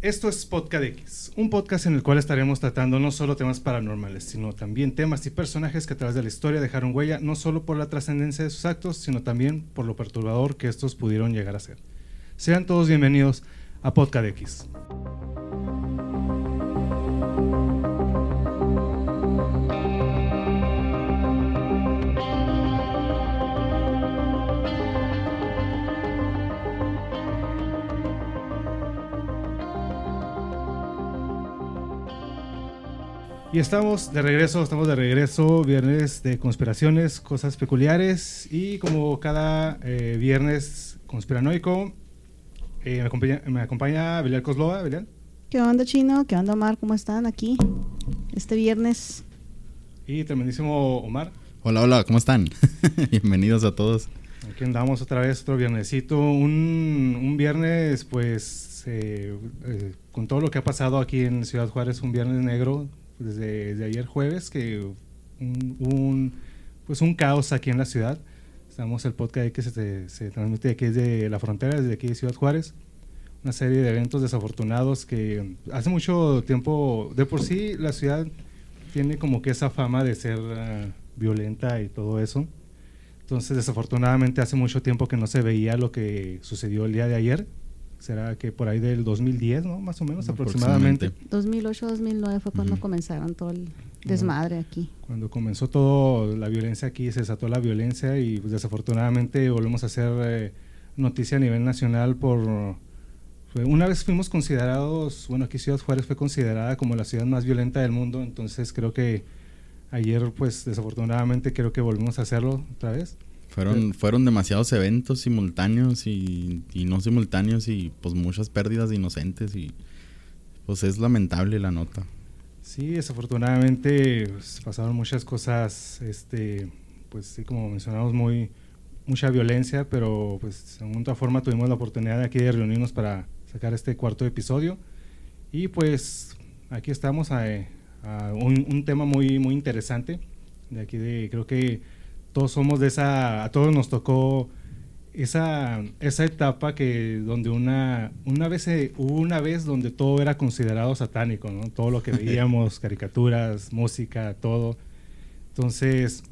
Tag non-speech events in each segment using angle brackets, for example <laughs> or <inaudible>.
Esto es Podcast X, un podcast en el cual estaremos tratando no solo temas paranormales, sino también temas y personajes que a través de la historia dejaron huella no solo por la trascendencia de sus actos, sino también por lo perturbador que estos pudieron llegar a ser. Sean todos bienvenidos a Podcast X. Y estamos de regreso, estamos de regreso, viernes de conspiraciones, cosas peculiares y como cada eh, viernes conspiranoico, eh, me, acompaña, me acompaña Belial Coslova, Belial. ¿Qué onda Chino? ¿Qué onda Omar? ¿Cómo están aquí este viernes? Y tremendísimo Omar. Hola, hola, ¿cómo están? <laughs> Bienvenidos a todos. Aquí andamos otra vez, otro viernesito, un, un viernes pues eh, eh, con todo lo que ha pasado aquí en Ciudad Juárez, un viernes negro, desde, ayer jueves, que un, un, pues un caos aquí en la ciudad. Estamos el podcast que se, se transmite aquí desde la frontera, desde aquí de Ciudad Juárez. Una serie de eventos desafortunados que hace mucho tiempo, de por sí la ciudad tiene como que esa fama de ser uh, violenta y todo eso. Entonces, desafortunadamente, hace mucho tiempo que no se veía lo que sucedió el día de ayer. Será que por ahí del 2010, ¿no? Más o menos, aproximadamente. 2008-2009 fue cuando uh -huh. comenzaron todo el desmadre bueno, aquí. Cuando comenzó todo la violencia aquí, se desató la violencia y pues, desafortunadamente volvemos a hacer eh, noticia a nivel nacional por... Fue, una vez fuimos considerados, bueno, aquí Ciudad Juárez fue considerada como la ciudad más violenta del mundo, entonces creo que ayer, pues desafortunadamente creo que volvimos a hacerlo otra vez. Fueron, fueron demasiados eventos simultáneos y, y, no simultáneos y pues muchas pérdidas de inocentes y pues es lamentable la nota. Sí, desafortunadamente pues, pasaron muchas cosas, este, pues sí, como mencionamos, muy mucha violencia, pero pues de otra forma tuvimos la oportunidad aquí de reunirnos para sacar este cuarto episodio y pues aquí estamos a, a un, un, tema muy, muy interesante de aquí de, creo que todos somos de esa, a todos nos tocó esa, esa etapa que donde una, una vez, hubo una vez donde todo era considerado satánico, ¿no? Todo lo que <laughs> veíamos, caricaturas, música, todo. Entonces,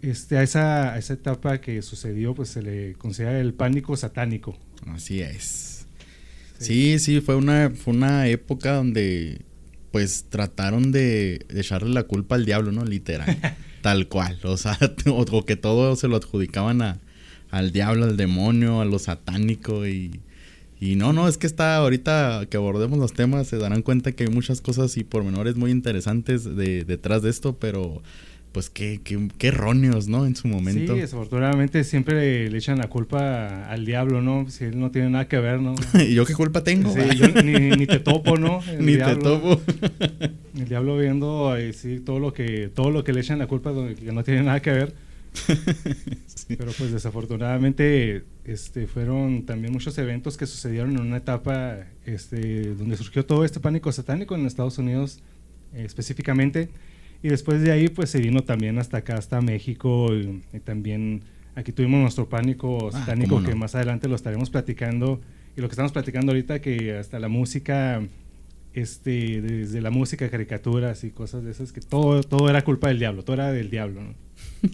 este, a, esa, a esa etapa que sucedió, pues se le considera el pánico satánico. Así es. Sí, sí, sí fue, una, fue una época donde pues trataron de, de echarle la culpa al diablo, ¿no? Literal. <laughs> tal cual. O sea, <laughs> o, que todo se lo adjudicaban a, al diablo, al demonio, a lo satánico y, y no, no, es que está ahorita que abordemos los temas se darán cuenta que hay muchas cosas y pormenores muy interesantes de, detrás de esto, pero pues qué, qué, qué, erróneos, ¿no? En su momento. Sí, desafortunadamente siempre le, echan la culpa al diablo, ¿no? Si él no tiene nada que ver, ¿no? <laughs> ¿Y yo qué culpa tengo? Sí, yo <laughs> ni, ni, te topo, ¿no? El ni diablo, te topo. el diablo viendo sí, todo lo que todo lo que le echan la culpa que no tiene nada que ver. <laughs> sí. Pero pues desafortunadamente este, fueron también muchos eventos que sucedieron en una etapa este, donde surgió todo este pánico satánico en Estados Unidos eh, específicamente. Y después de ahí, pues se vino también hasta acá, hasta México. Y, y también aquí tuvimos nuestro pánico Ah, satánico, no? que más adelante lo estaremos platicando. Y lo que estamos platicando ahorita, que hasta la música, este, desde la música, caricaturas y cosas de esas, que todo, todo era culpa del diablo, todo era del diablo. ¿no? <laughs>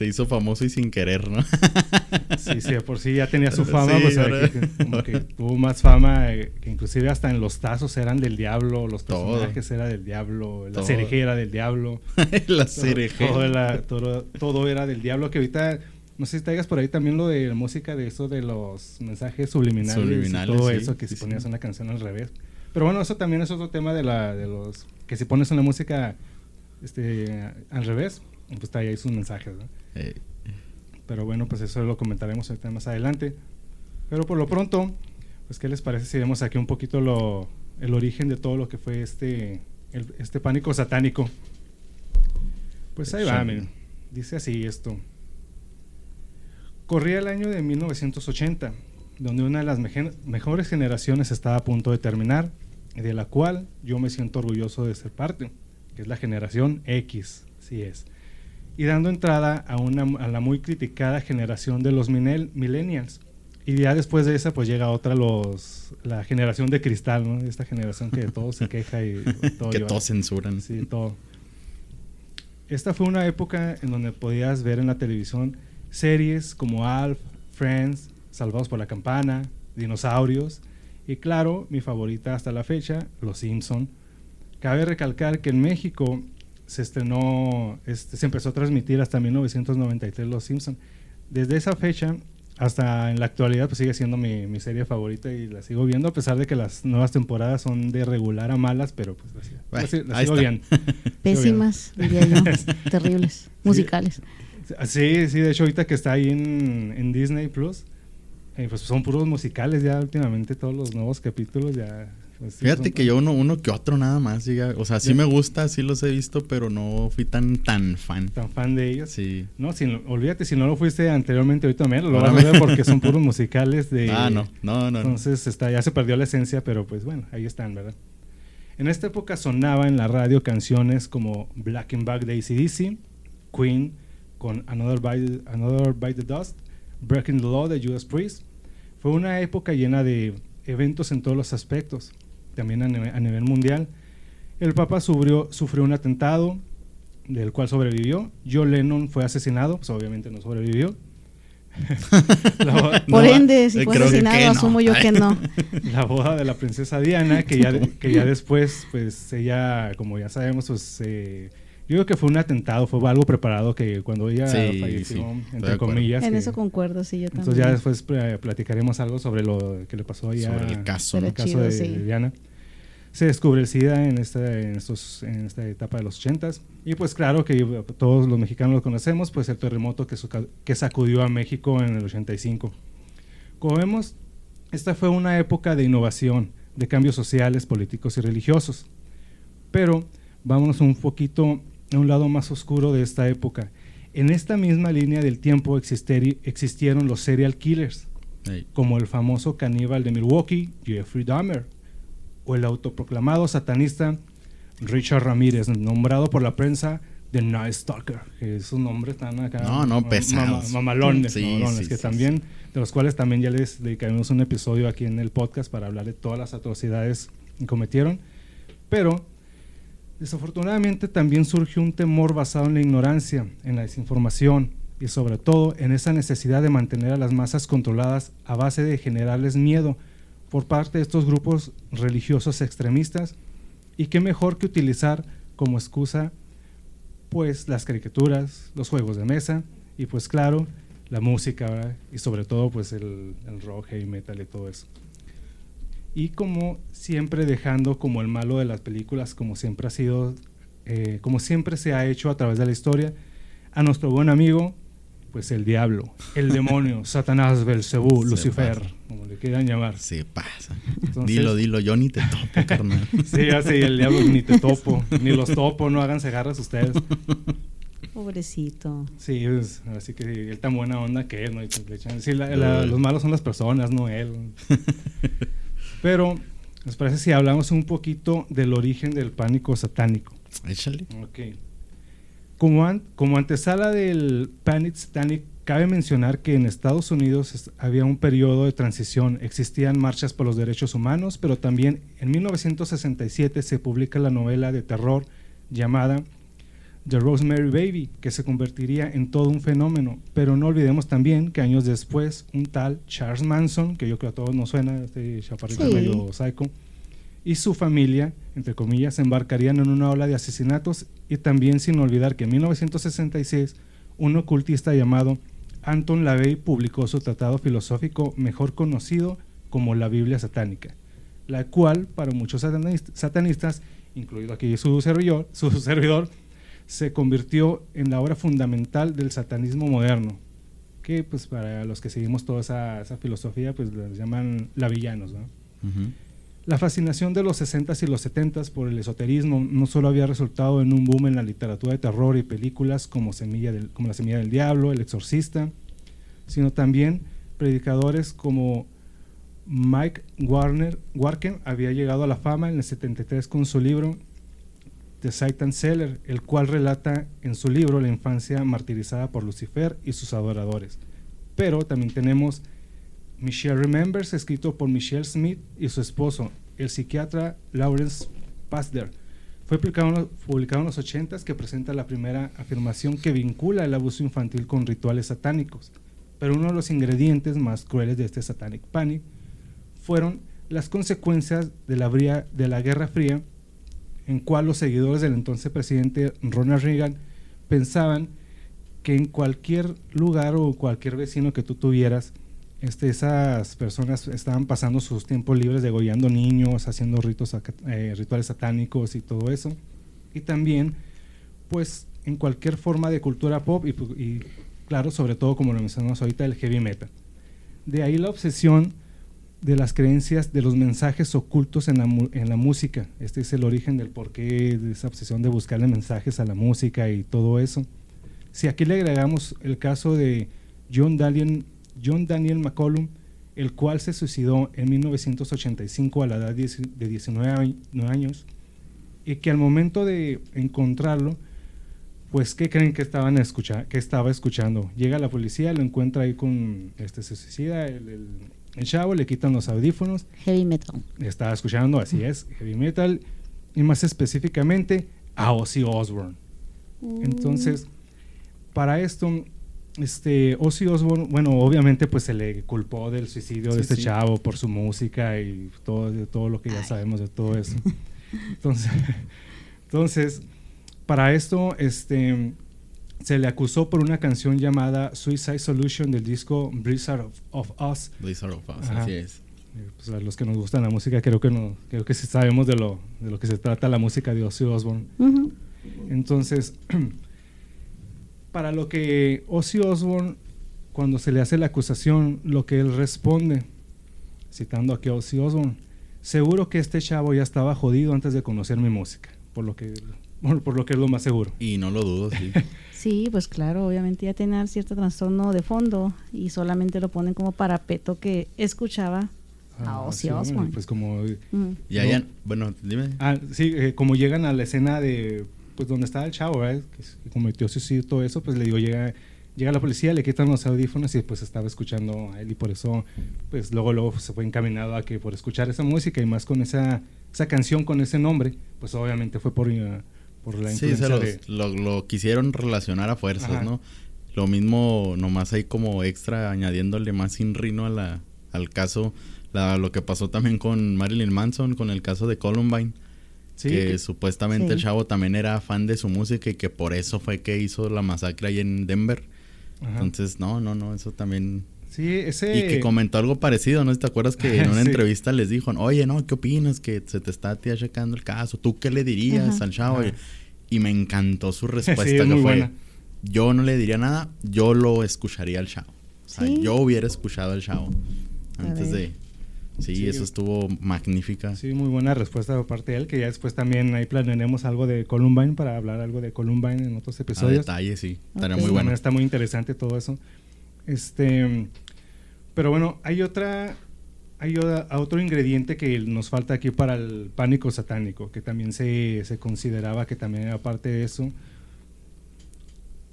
Se hizo famoso y sin querer, ¿no? <laughs> sí, sí, por sí ya tenía su fama, Sí, pues, ahora- que, como que tuvo más fama, eh, que inclusive hasta en los tazos eran del diablo, los Todo. personajes era del diablo, la Todo. cereje era del diablo. <laughs> la Todo- cereje. Todo, era, todo, todo era del diablo, que ahorita, no sé si traigas por ahí también lo de la música, de eso de los mensajes subliminales, Subliminales, y todo sí, eso, que sí, si ponías una canción al revés. Pero bueno, eso también es otro tema de, la, de los, que si pones una música este, al revés, pues trae ahí sus mensajes, ¿no? Eh, Pero bueno, pues eso lo comentaremos más adelante. Pero por lo pronto, pues ¿qué les parece si vemos aquí un poquito lo, el origen de todo lo que fue este, el- este pánico satánico? Pues ahí va, miren. Dice así esto. Corría el año de 1980, donde una de las meje- mejores generaciones estaba a punto de terminar, y de la cual yo me siento orgulloso de ser parte, que es la generación X, sí es y dando entrada a, una, a la muy criticada generación de los millennials, Y ya después de esa, pues llega otra, los, la generación de cristal, ¿no? Esta generación que todo se <laughs> queja y todo. que llora. todos censuran. Sí, todo. Esta fue una época en donde podías ver en la televisión series como Alf, Friends, Salvados por la Campana, Dinosaurios y claro, mi favorita hasta la fecha, Los Simpson. Cabe recalcar que en México se estrenó, este, se empezó a transmitir hasta 1993 Los Simpson. Desde esa fecha hasta en la actualidad pues sigue siendo mi, mi serie favorita y la sigo viendo a pesar de que las nuevas temporadas son de regular a malas, pero pues la, sigo- Bueno, la sigo- la ahí sigo viendo. <laughs> Pésimas, diría yo. <laughs> Terribles. Musicales. Sí, sí, de hecho ahorita que está ahí en, en Disney Plus, eh, pues son puros musicales ya últimamente todos los nuevos capítulos ya. Pues, sí, Fíjate son- que yo uno, uno que otro nada más, o sea, sí me gusta, sí los he visto, pero no fui tan tan fan. tan fan de ellos. Sí. No, si, olvídate, si no lo fuiste anteriormente, ahorita menos, lo Ahora vas a me- ver porque son <laughs> puros musicales de... Ah, no, no, no. Entonces está, ya se perdió la esencia, pero pues bueno, ahí están, ¿verdad? En esta época sonaba en la radio canciones como Black and Back de ACDC, Queen con Another Bite, Another Bite the Dust, Breaking the Law de Judas Priest. Fue una época llena de eventos en todos los aspectos, también a, nive- a nivel mundial. El Papa sufrió, sufrió un atentado del cual sobrevivió. John Lennon fue asesinado, pues obviamente no sobrevivió. <laughs> La Por No, eh, si fue asesinado, no. asumo yo que no. <laughs> la boda de la princesa Diana, que ya, que ya <laughs> después, pues ella, como ya sabemos, pues eh, yo creo que fue un atentado, fue algo preparado que cuando ella Sí, falleció, sí, entre comillas. En que- eso concuerdo, sí, yo también. entonces ya después eh, platicaremos algo sobre lo que le pasó allá Sobre el caso, el caso chido, de sí. Diana. Se descubre el SIDA en esta, en, estos, en esta etapa de los 80 y pues claro que todos los mexicanos lo conocemos, pues el terremoto que, que sacudió a México en el 85. Como vemos, esta fue una época de innovación, de cambios sociales, políticos y religiosos. Pero vámonos un poquito a un lado más oscuro de esta época. En esta misma línea del tiempo existieron los serial killers, como el famoso caníbal de Milwaukee, Jeffrey Dahmer, o el autoproclamado satanista Richard Ramírez, nombrado por la prensa The Night Stalker, que esos nombres están acá. No, no, pesados. mamalones, Sí, mamalones, sí, que sí, también, de los cuales también ya les dedicaremos un episodio aquí en el podcast para hablar de todas las atrocidades que cometieron. Pero, desafortunadamente, también surgió un temor basado en la ignorancia, en la desinformación y sobre todo en esa necesidad de mantener a las masas controladas a base de generarles miedo por parte de estos grupos religiosos extremistas y qué mejor que utilizar como excusa pues las caricaturas, los juegos de mesa y pues claro la música y sobre todo pues el, el rock, heavy metal y todo eso. Y como siempre dejando como el malo de las películas, como siempre ha sido, eh, como siempre se ha hecho a través de la historia, a nuestro buen amigo, pues el diablo, el <laughs> demonio, Satanás, Belcebú, Lucifer, pasa. como le quieran llamar. Se pasa. Entonces- dilo, dilo, yo ni te topo, <laughs> carnal. Sí, ya sé, el diablo ni te topo, ni los topo, no háganse garras ustedes. Pobrecito. Sí, es- así que él tan buena onda que es, ¿no? Y pues sí, la- la- los malos son las personas, no él. <laughs> Pero, ¿les parece si hablamos un poquito del origen del pánico satánico? Échale. Ok. Como, an- como antesala del Panic Satanic, cabe mencionar que en Estados Unidos había un periodo de transición. Existían marchas por los derechos humanos, pero también en 1967 se publica la novela de terror llamada The Rosemary Baby, que se convertiría en todo un fenómeno. Pero no olvidemos también que años después, un tal Charles Manson, que yo creo a todos nos suena, este chaparrito Sí. medio psycho, y su familia, entre comillas, embarcarían en una ola de asesinatos y también sin olvidar que en 1966 un ocultista llamado Anton LaVey publicó su tratado filosófico mejor conocido como la Biblia satánica, la cual para muchos satanist- satanistas, incluido aquí su servidor, su <laughs> servidor, se convirtió en la obra fundamental del satanismo moderno, que pues para los que seguimos toda esa, esa filosofía pues les llaman lavillanos, ¿no? Ujú. La fascinación de los 60s y los 70s por el esoterismo no solo había resultado en un boom en la literatura de terror y películas como, Semilla del- como La Semilla del Diablo, El Exorcista, sino también predicadores como Mike Warner, Warken había llegado a la fama en el 73 con su libro The Satan Seller, el cual relata en su libro la infancia martirizada por Lucifer y sus adoradores. Pero también tenemos Michelle Remembers, escrito por Michelle Smith y su esposo, el psiquiatra Lawrence Pasder. Fue publicado, publicado en los 80 que presenta la primera afirmación que vincula el abuso infantil con rituales satánicos. Pero uno de los ingredientes más crueles de este Satanic Panic fueron las consecuencias de la, de la Guerra Fría, en cual los seguidores del entonces presidente Ronald Reagan pensaban que en cualquier lugar o cualquier vecino que tú tuvieras, este, esas personas estaban pasando sus tiempos libres degollando niños, haciendo ritos, eh, rituales satánicos y todo eso. Y también, pues, en cualquier forma de cultura pop y, y claro, sobre todo, como lo mencionamos ahorita, el heavy metal. De ahí la obsesión de las creencias, de los mensajes ocultos en la, en la música. Este es el origen del porqué de esa obsesión de buscarle mensajes a la música y todo eso. Si aquí le agregamos el caso de John Daniel, John Daniel McCollum, el cual se suicidó en 1985 a la edad de 19 años, y que al momento de encontrarlo, pues, ¿qué creen que, estaban escucha que estaba escuchando? Llega la policía, lo encuentra ahí con, este, se suicida, el, el, chavo, le quitan los audífonos. Heavy metal. Estaba escuchando, así es, heavy metal, y más específicamente a Ozzy Osbourne. Mm. Entonces, para esto, este, Ozzy Osbourne, bueno, obviamente pues se le culpó del suicidio de este chavo por su música y todo, todo lo que ya sabemos de todo eso. <laughs> Entonces, <laughs> entonces, para esto, este, se le acusó por una canción llamada Suicide Solution del disco Blizzard of, Us. Blizzard of Us, así es. Eh, pues a los que nos gustan la música, creo que no, creo que sí sabemos de lo, de lo que se trata la música de Ozzy Osbourne. Entonces, <clears throat> para lo que Ozzy Osbourne, cuando se le hace la acusación, lo que él responde, citando aquí a Ozzy Osbourne, seguro que este chavo ya estaba jodido antes de conocer mi música, por lo que, <laughs> por, lo, que es lo más seguro. Y no lo dudo, sí. <laughs> sí, pues claro, obviamente ya tenía cierto trastorno de fondo y solamente lo ponen como parapeto que escuchaba a ah, Ozzy Osbourne. Pues como... Ya, ya, bueno, dime. Ah, sí, eh, como llegan a la escena de pues donde estaba el chavo, que cometió suicidio y todo eso, pues le digo, llega, llega la policía, le quitan los audífonos y pues estaba escuchando a él y por eso, pues luego, luego se fue encaminado a que por escuchar esa música y más con esa, esa canción con ese nombre, pues obviamente fue por, uh, por la influencia sí, de... lo, lo, quisieron relacionar a fuerzas, ¿no? Lo mismo, nomás ahí como extra añadiéndole más sin rino a la, al caso, la, lo que pasó también con Marilyn Manson, con el caso de Columbine que, supuestamente el chavo también era fan de su música y que por eso fue que hizo la masacre ahí en Denver. Entonces, no, no, no, eso también... Sí, ese... Y que comentó algo parecido, ¿no? ¿Te acuerdas que en una entrevista les dijo, oye, no, ¿qué opinas? Que se te está tía checando el caso. ¿Tú qué le dirías al chavo? Y, me encantó su <laughs> respuesta que fue, yo no le diría nada, yo lo escucharía al chavo. O sea, yo hubiera escuchado al chavo antes de Sí, eso estuvo magnífica. Sí, muy buena respuesta por parte de él, que ya después también ahí planearemos algo de Columbine para hablar algo de Columbine en otros episodios. A detalle, sí. Estaría muy bueno. Está muy interesante todo eso. Este, pero bueno, hay otra hay otro ingrediente que nos falta aquí para el pánico satánico, que también se, se consideraba que también era parte de eso,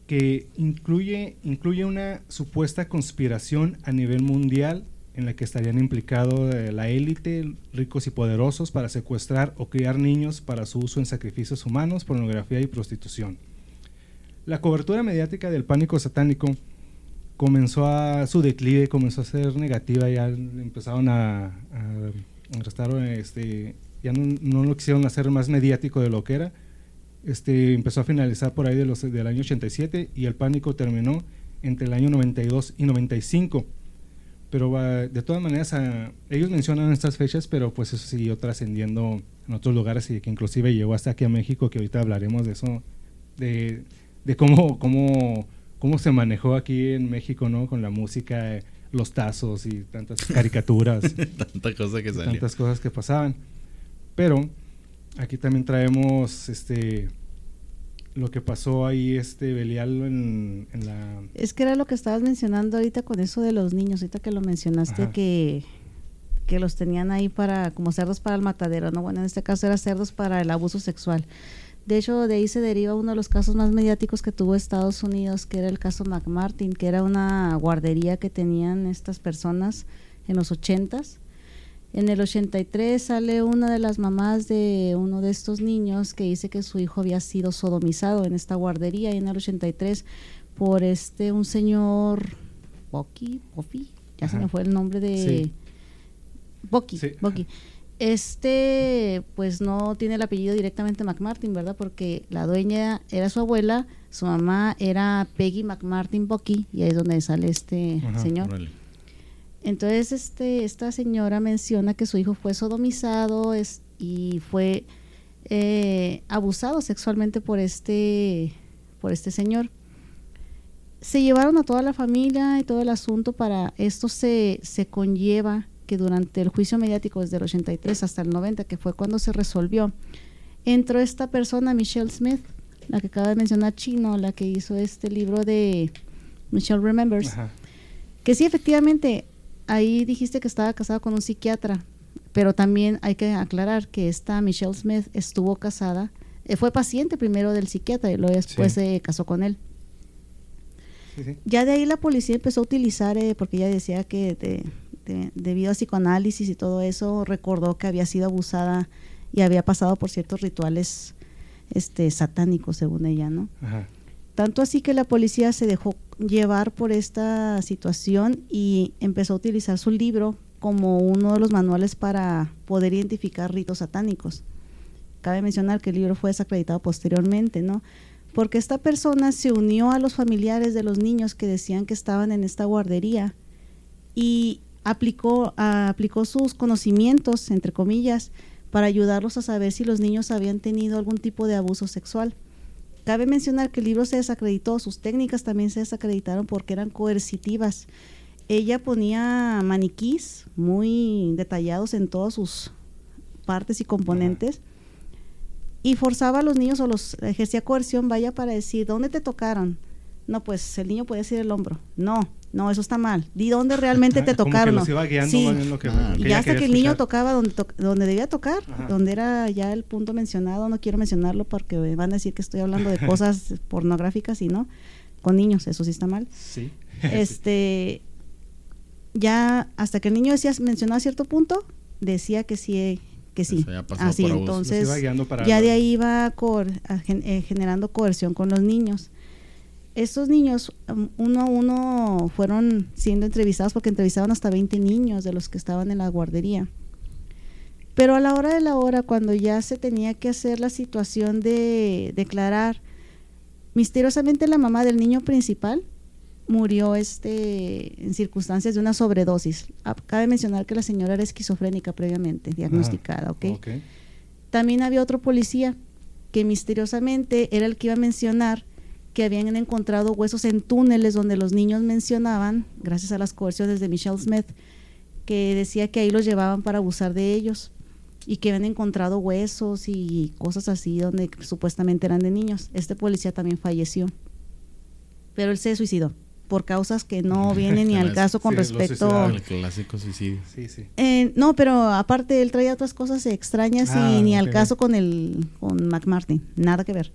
que incluye, incluye una supuesta conspiración a nivel mundial en la que estarían implicados eh, la élite, ricos y poderosos, para secuestrar o criar niños para su uso en sacrificios humanos, pornografía y prostitución. La cobertura mediática del pánico satánico comenzó a su declive, comenzó a ser negativa, ya empezaron a, a, este, ya no, lo quisieron hacer más mediático de lo que era. Este, empezó a finalizar por ahí de los, del año 87 y el pánico terminó entre el año 92 y 95 pero de todas maneras, ellos mencionan estas fechas, pero pues eso siguió trascendiendo en otros lugares y que inclusive llegó hasta aquí a México, que ahorita hablaremos de eso, de, de cómo, cómo, cómo se manejó aquí en México, ¿no? Con la música, los tazos y tantas caricaturas. <laughs> Tanta cosa que salía. Tantas cosas que pasaban. Pero aquí también traemos este lo que pasó ahí este Belial en, la... Es que era lo que estabas mencionando ahorita con eso de los niños, ahorita que lo mencionaste que, que los tenían ahí para como cerdos para el matadero, ¿no? Bueno, en este caso era cerdos para el abuso sexual. De hecho, de ahí se deriva uno de los casos más mediáticos que tuvo Estados Unidos, que era el caso McMartin, que era una guardería que tenían estas personas en los 80s. En el 83 sale una de las mamás de uno de estos niños que dice que su hijo había sido sodomizado en esta guardería. Y en el 83 por este un señor Boki, Bofi, ya se me fue el nombre de sí. Boki, Este, pues no tiene el apellido directamente McMartin, ¿verdad? Porque la dueña era su abuela, su mamá era Peggy McMartin Boki, y ahí es donde sale este señor. Entonces, este, esta señora menciona que su hijo fue sodomizado y fue eh, abusado sexualmente por este, por este señor. Se llevaron a toda la familia y todo el asunto para esto se, se conlleva que durante el juicio mediático desde el 83 hasta el 90, que fue cuando se resolvió, entró esta persona, Michelle Smith, la que acaba de mencionar Chino, la que hizo este libro de Michelle Remembers, que sí, efectivamente, ahí dijiste que estaba casada con un psiquiatra, pero también hay que aclarar que esta Michelle Smith estuvo casada, eh, fue paciente primero del psiquiatra y luego después se casó con él. Ya de ahí la policía empezó a utilizar, eh, porque ella decía que debido a psicoanálisis y todo eso, recordó que había sido abusada y había pasado por ciertos rituales este satánicos, según ella, ¿no? Tanto así que la policía se dejó llevar por esta situación y empezó a utilizar su libro como uno de los manuales para poder identificar ritos satánicos. Cabe mencionar que el libro fue desacreditado posteriormente, ¿no? Porque esta persona se unió a los familiares de los niños que decían que estaban en esta guardería y aplicó, aplicó sus conocimientos, entre comillas, para ayudarlos a saber si los niños habían tenido algún tipo de abuso sexual. Cabe mencionar que el libro se desacreditó, sus técnicas también se desacreditaron porque eran coercitivas. Ella ponía maniquís muy detallados en todas sus partes y componentes y forzaba a los niños o los ejercía coerción, vaya para decir, ¿dónde te tocaron? No, pues el niño puede decir el hombro. No, no, eso está mal. Di dónde realmente te tocaron. y hasta que el niño tocaba donde, donde debía tocar, donde era ya el punto mencionado, no quiero mencionarlo porque van a decir que estoy hablando de cosas <laughs> pornográficas y no, con niños, eso sí está mal. Sí. Este, ya hasta que el niño decía, mencionó a cierto punto, decía que sí, que sí. Así, entonces, ya de ahí iba eh, generando coerción con los niños estos niños um, uno a uno fueron siendo entrevistados porque entrevistaban hasta 20 niños de los que estaban en la guardería. Pero a la hora de la hora, cuando ya se tenía que hacer la situación de declarar, misteriosamente la mamá del niño principal murió este en circunstancias de una sobredosis. Ah, cabe mencionar que la señora era esquizofrénica previamente diagnosticada, También había otro policía que misteriosamente era el que iba a mencionar que habían encontrado huesos en túneles donde los niños mencionaban, gracias a las coerciones de Michelle Smith, que decía que ahí los llevaban para abusar de ellos y que habían encontrado huesos y cosas así donde supuestamente eran de niños. Este policía también falleció, pero él se suicidó por causas que no <laughs> vienen ni al caso con respecto el clásico suicidio. Sí, sí. Eh, no, pero aparte él traía otras cosas extrañas y ah, ni al caso con el con McMartin, nada que ver.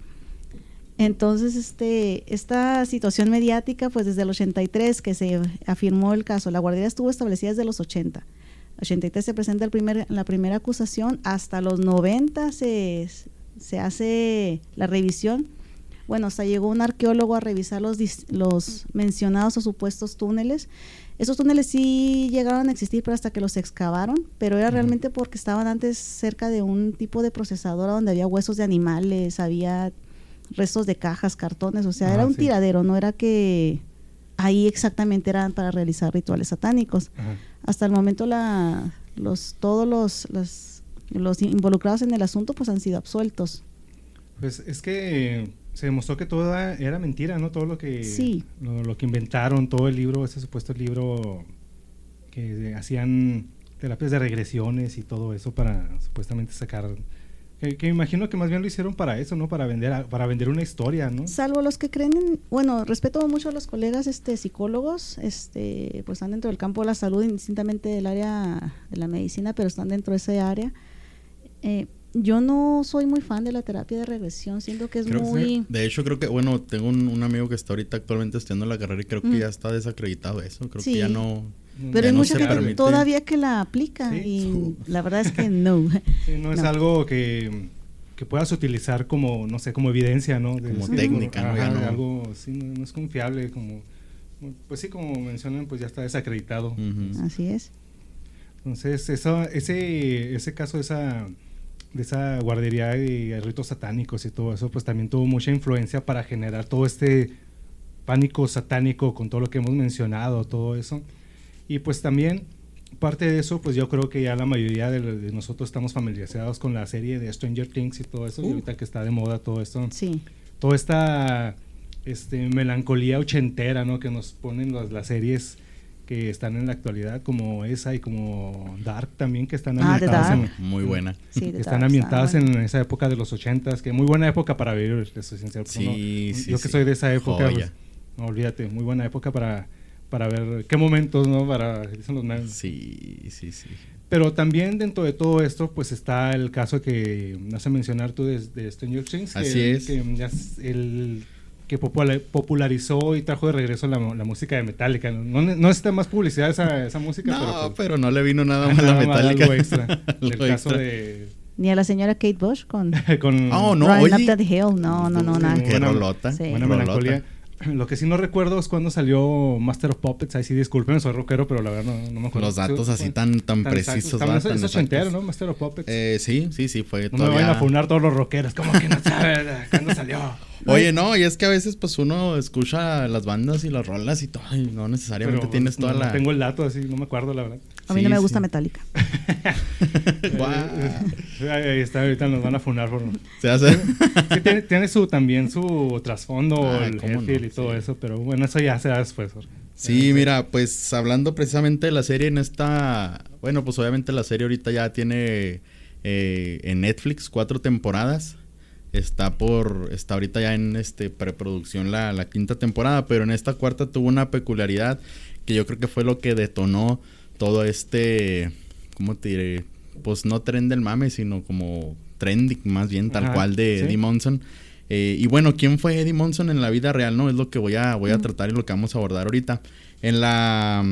Entonces, este, esta situación mediática, pues desde el 83 que se afirmó el caso, la guardería estuvo establecida desde los 80. 83 se presenta el primer, la primera acusación, hasta los 90 se, se hace la revisión. Bueno, hasta llegó un arqueólogo a revisar los, los mencionados o supuestos túneles. Esos túneles sí llegaron a existir, pero hasta que los excavaron, pero era realmente porque estaban antes cerca de un tipo de procesadora donde había huesos de animales, había restos de cajas, cartones, o sea, era un tiradero, no era que ahí exactamente eran para realizar rituales satánicos. Hasta el momento la, los, todos los, los, involucrados en el asunto pues han sido absueltos. Pues es que se demostró que todo era mentira, ¿no? Todo lo que, sí. lo, que inventaron, todo el libro, ese supuesto libro que hacían terapias de regresiones y todo eso para supuestamente sacar que, me imagino que más bien lo hicieron para eso, ¿no? Para vender, para vender una historia, ¿no? Salvo los que creen en, bueno, respeto mucho a los colegas este, psicólogos, este, pues están dentro del campo de la salud, indistintamente del área de la medicina, pero están dentro de ese área. Eh, yo no soy muy fan de la terapia de regresión, siento que es muy... de hecho, creo que, bueno, tengo un, amigo que está ahorita actualmente estudiando la carrera y creo que mm. ya está desacreditado eso, creo que ya no Pero hay mucha gente todavía que la aplica y la verdad es que <laughs> no. no es algo que, que, puedas utilizar como, no sé, como evidencia, ¿no? como técnica, ¿no? Algo, sí, no, es confiable, como, pues sí, como mencionan, pues ya está desacreditado. Así es. Entonces, eso, ese, ese caso, esa de esa guardería de ritos satánicos y todo eso, pues también tuvo mucha influencia para generar todo este pánico satánico con todo lo que hemos mencionado, todo eso. Y pues también parte de eso, pues yo creo que ya la mayoría de, nosotros estamos familiarizados con la serie de Stranger Things y todo eso, y uh. ahorita que está de moda todo esto. Sí. Toda esta este, melancolía ochentera, ¿no? Que nos ponen las, las series que están en la actualidad, como esa y como Dark también, que están ah, ambientadas en, muy buena. que están ambientadas en esa época de los ochentas, que muy buena época para vivir, eso sincero. Sí, sí, yo que soy de esa época, pues, no olvídate, muy buena época para, para ver qué momentos, ¿no? Para, dicen los Sí, sí, sí. Pero también dentro de todo esto, pues está el caso que hace mencionar tú de, de Stranger Things. Así es. Que ya el que popularizó y trajo de regreso la, música de Metallica. No, no está más publicidad esa, esa música. No, pues pero, no le vino nada <laughs> mal a Metallica. Algo extra. <laughs> el caso de... Ni a la señora Kate Bush con... con <laughs> oh, no, oye. Up that hill. No, no, no, nada. Qué rolota. Sí. Buena melancolía. <clears throat> Lo que sí no recuerdo es cuando salió Master of Puppets. Ahí sí, disculpen, soy rockero, pero la verdad no, no me acuerdo. Los datos así tan, tan, precisos. También es ochentero, ¿no? Master of Puppets. Eh, sí, sí, sí, fue No me vayan a funar todos los rockeros. ¿Cómo que no saben cuándo salió? <laughs> Oye, no, y es que a veces pues uno escucha las bandas y las rolas y todo, y no necesariamente tienes toda la... tengo el dato así, no me acuerdo la verdad. A mí no me gusta Metallica. <laughs> Ahí está, ahorita nos van a funar por... ¿Se hace? sí, tiene, su, también su trasfondo, ah, el jefe y todo eso, pero bueno, eso ya se da después. Sí, mira, pues hablando precisamente de la serie en esta... Bueno, pues obviamente la serie ahorita ya tiene eh, en Netflix cuatro temporadas está por está ahorita ya en este preproducción la, la, quinta temporada pero en esta cuarta tuvo una peculiaridad que yo creo que fue lo que detonó todo este cómo te diré pues no tren del mame sino como trending más bien tal cual de Eddie Monson. Eh, y bueno quién fue Eddie Monson en la vida real no es lo que voy a voy a tratar y lo que vamos a abordar ahorita. En la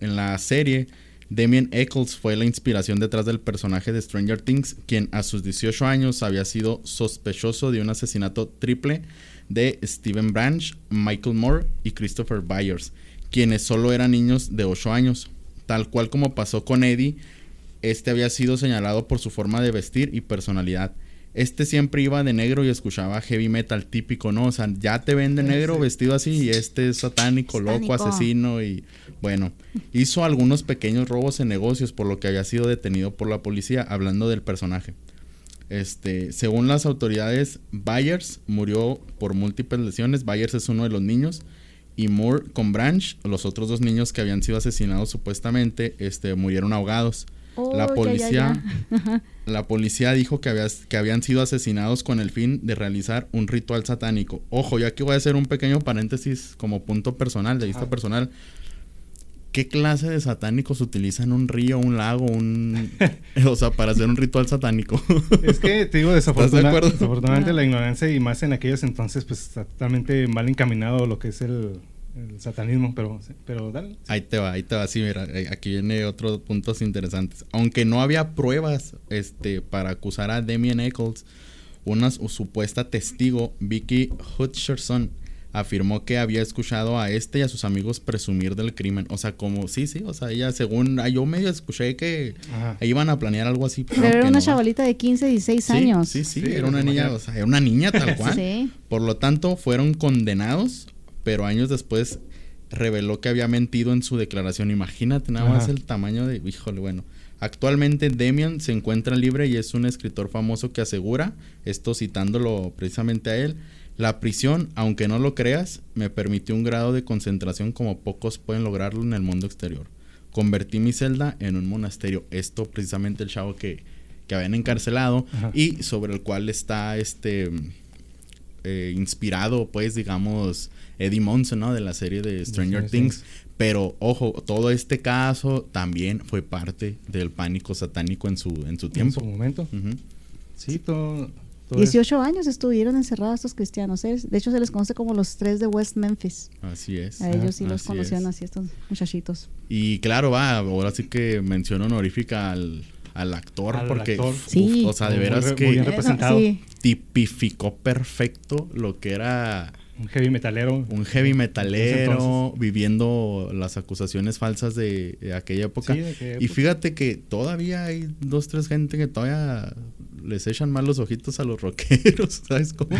en la serie Damien Eccles fue la inspiración detrás del personaje de Stranger Things, quien a sus 18 años había sido sospechoso de un asesinato triple de Steven Branch, Michael Moore y Christopher Byers, quienes solo eran niños de 8 años. Tal cual como pasó con Eddie, este había sido señalado por su forma de vestir y personalidad. Este siempre iba de negro y escuchaba heavy metal típico, ¿no? O sea, ya te ven de negro vestido así y este es satánico, loco, asesino y bueno, hizo algunos pequeños robos en negocios por lo que había sido detenido por la policía, hablando del personaje. Este, según las autoridades, Byers murió por múltiples lesiones. Byers es uno de los niños y Moore con Branch, los otros dos niños que habían sido asesinados supuestamente, este, murieron ahogados la oh, policía, <laughs> la policía dijo que, que habían sido asesinados con el fin de realizar un ritual satánico. Ojo, ya aquí voy a hacer un pequeño paréntesis como punto personal, de vista personal. ¿Qué clase de satánicos utilizan un río, un lago, un... o sea, para hacer un ritual satánico? es que, te digo, desafortunadamente la ignorancia y más en aquellos entonces, pues está totalmente mal encaminado lo que es el, el satanismo, pero, pero dale. Ahí te va, ahí te va, sí, mira, eh, aquí viene otros puntos interesantes. Aunque no había pruebas este, para acusar a Damien Eccles, una supuesta testigo, Vicky Hutcherson, afirmó que había escuchado a este y a sus amigos presumir del crimen. O sea, como, sí, sí, o sea, ella según, ah, yo medio escuché que iban a planear algo así. Pero, era una chavalita de 15, 16 años. Sí, sí, era una niña, o sea, era una niña tal <laughs> cual. sí. Por lo tanto, fueron condenados pero años después reveló que había mentido en su declaración. Imagínate nada más el tamaño de, híjole, bueno. Actualmente Demian se encuentra libre y es un escritor famoso que asegura, esto citándolo precisamente a él, la prisión, aunque no lo creas, me permitió un grado de concentración como pocos pueden lograrlo en el mundo exterior. Convertí mi celda en un monasterio. Esto precisamente el chavo que, que habían encarcelado y sobre el cual está este eh, inspirado, pues, digamos, Eddie Monson, ¿no? De la serie de Stranger Things. Pero, ojo, todo este caso también fue parte del pánico satánico en su, en su tiempo. En su momento. Sí, todo, 18 años estuvieron encerrados estos cristianos. ¿eh? De hecho, se les conoce como los tres de West Memphis. Así es. A ellos sí Así los conocían es. así, estos muchachitos. Y claro, va, ahora sí que mención honorífica al, al actor, Al porque, actor. uf, Sí. o sea, de veras muy que Eh, representado. sí. tipificó perfecto lo que era Un heavy metalero. un heavy metalero viviendo las acusaciones falsas de, de aquella época. Sí, de aquella Y época. fíjate que todavía hay dos, tres gente que todavía les echan mal los ojitos a los rockeros, <laughs> ¿sabes cómo?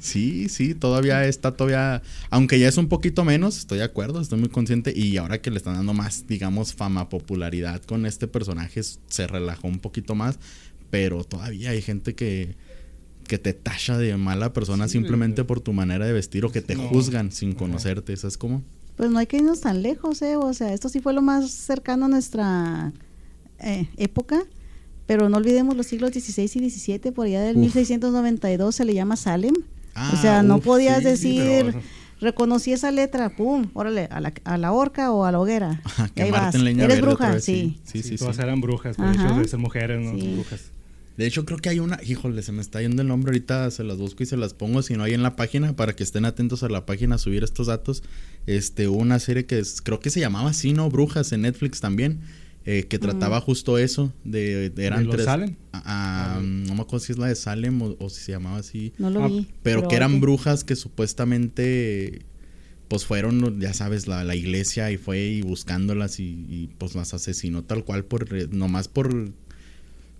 Sí, sí, todavía está todavía, aunque ya es un poquito menos, estoy de acuerdo, estoy muy consciente y ahora que le están dando más, digamos, fama, popularidad con este personaje, se relajó un poquito más, pero todavía hay gente que que te tacha de mala persona Sí, simplemente por tu manera de vestir o que te No. juzgan sin conocerte, ¿sabes cómo? Pues no hay que irnos tan lejos, ¿eh? O sea, esto sí fue lo más cercano a nuestra eh, época. Pero no olvidemos los siglos XVI y XVII, por allá del Uf. 1692 se le llama Salem. o Ah, sea, no uf, podías sí, decir, pero- reconocí esa letra, pum, órale, a la, a la horca o a la hoguera. <laughs> Ahí vas. leña Eres bruja, vez, sí. Sí, sí, sí. todas eran brujas, de hecho deben ser mujeres, no brujas. De hecho, creo que hay una. Híjole, se me está yendo el nombre ahorita. Se las busco y se las pongo. Si no hay en la página, para que estén atentos a la página a subir estos datos. Este, una serie que es- creo que se llamaba así, ¿no? Brujas en Netflix también. Eh, que trataba justo eso. De, de- eran ¿De tres. Salem? Ah, ah, no me acuerdo si es la de Salem o, o si se llamaba así. No lo Ah, vi. Pero, que eran brujas que supuestamente. Pues fueron, ya sabes, la, la iglesia y fue y buscándolas y, y, pues las asesinó tal cual por eh, nomás por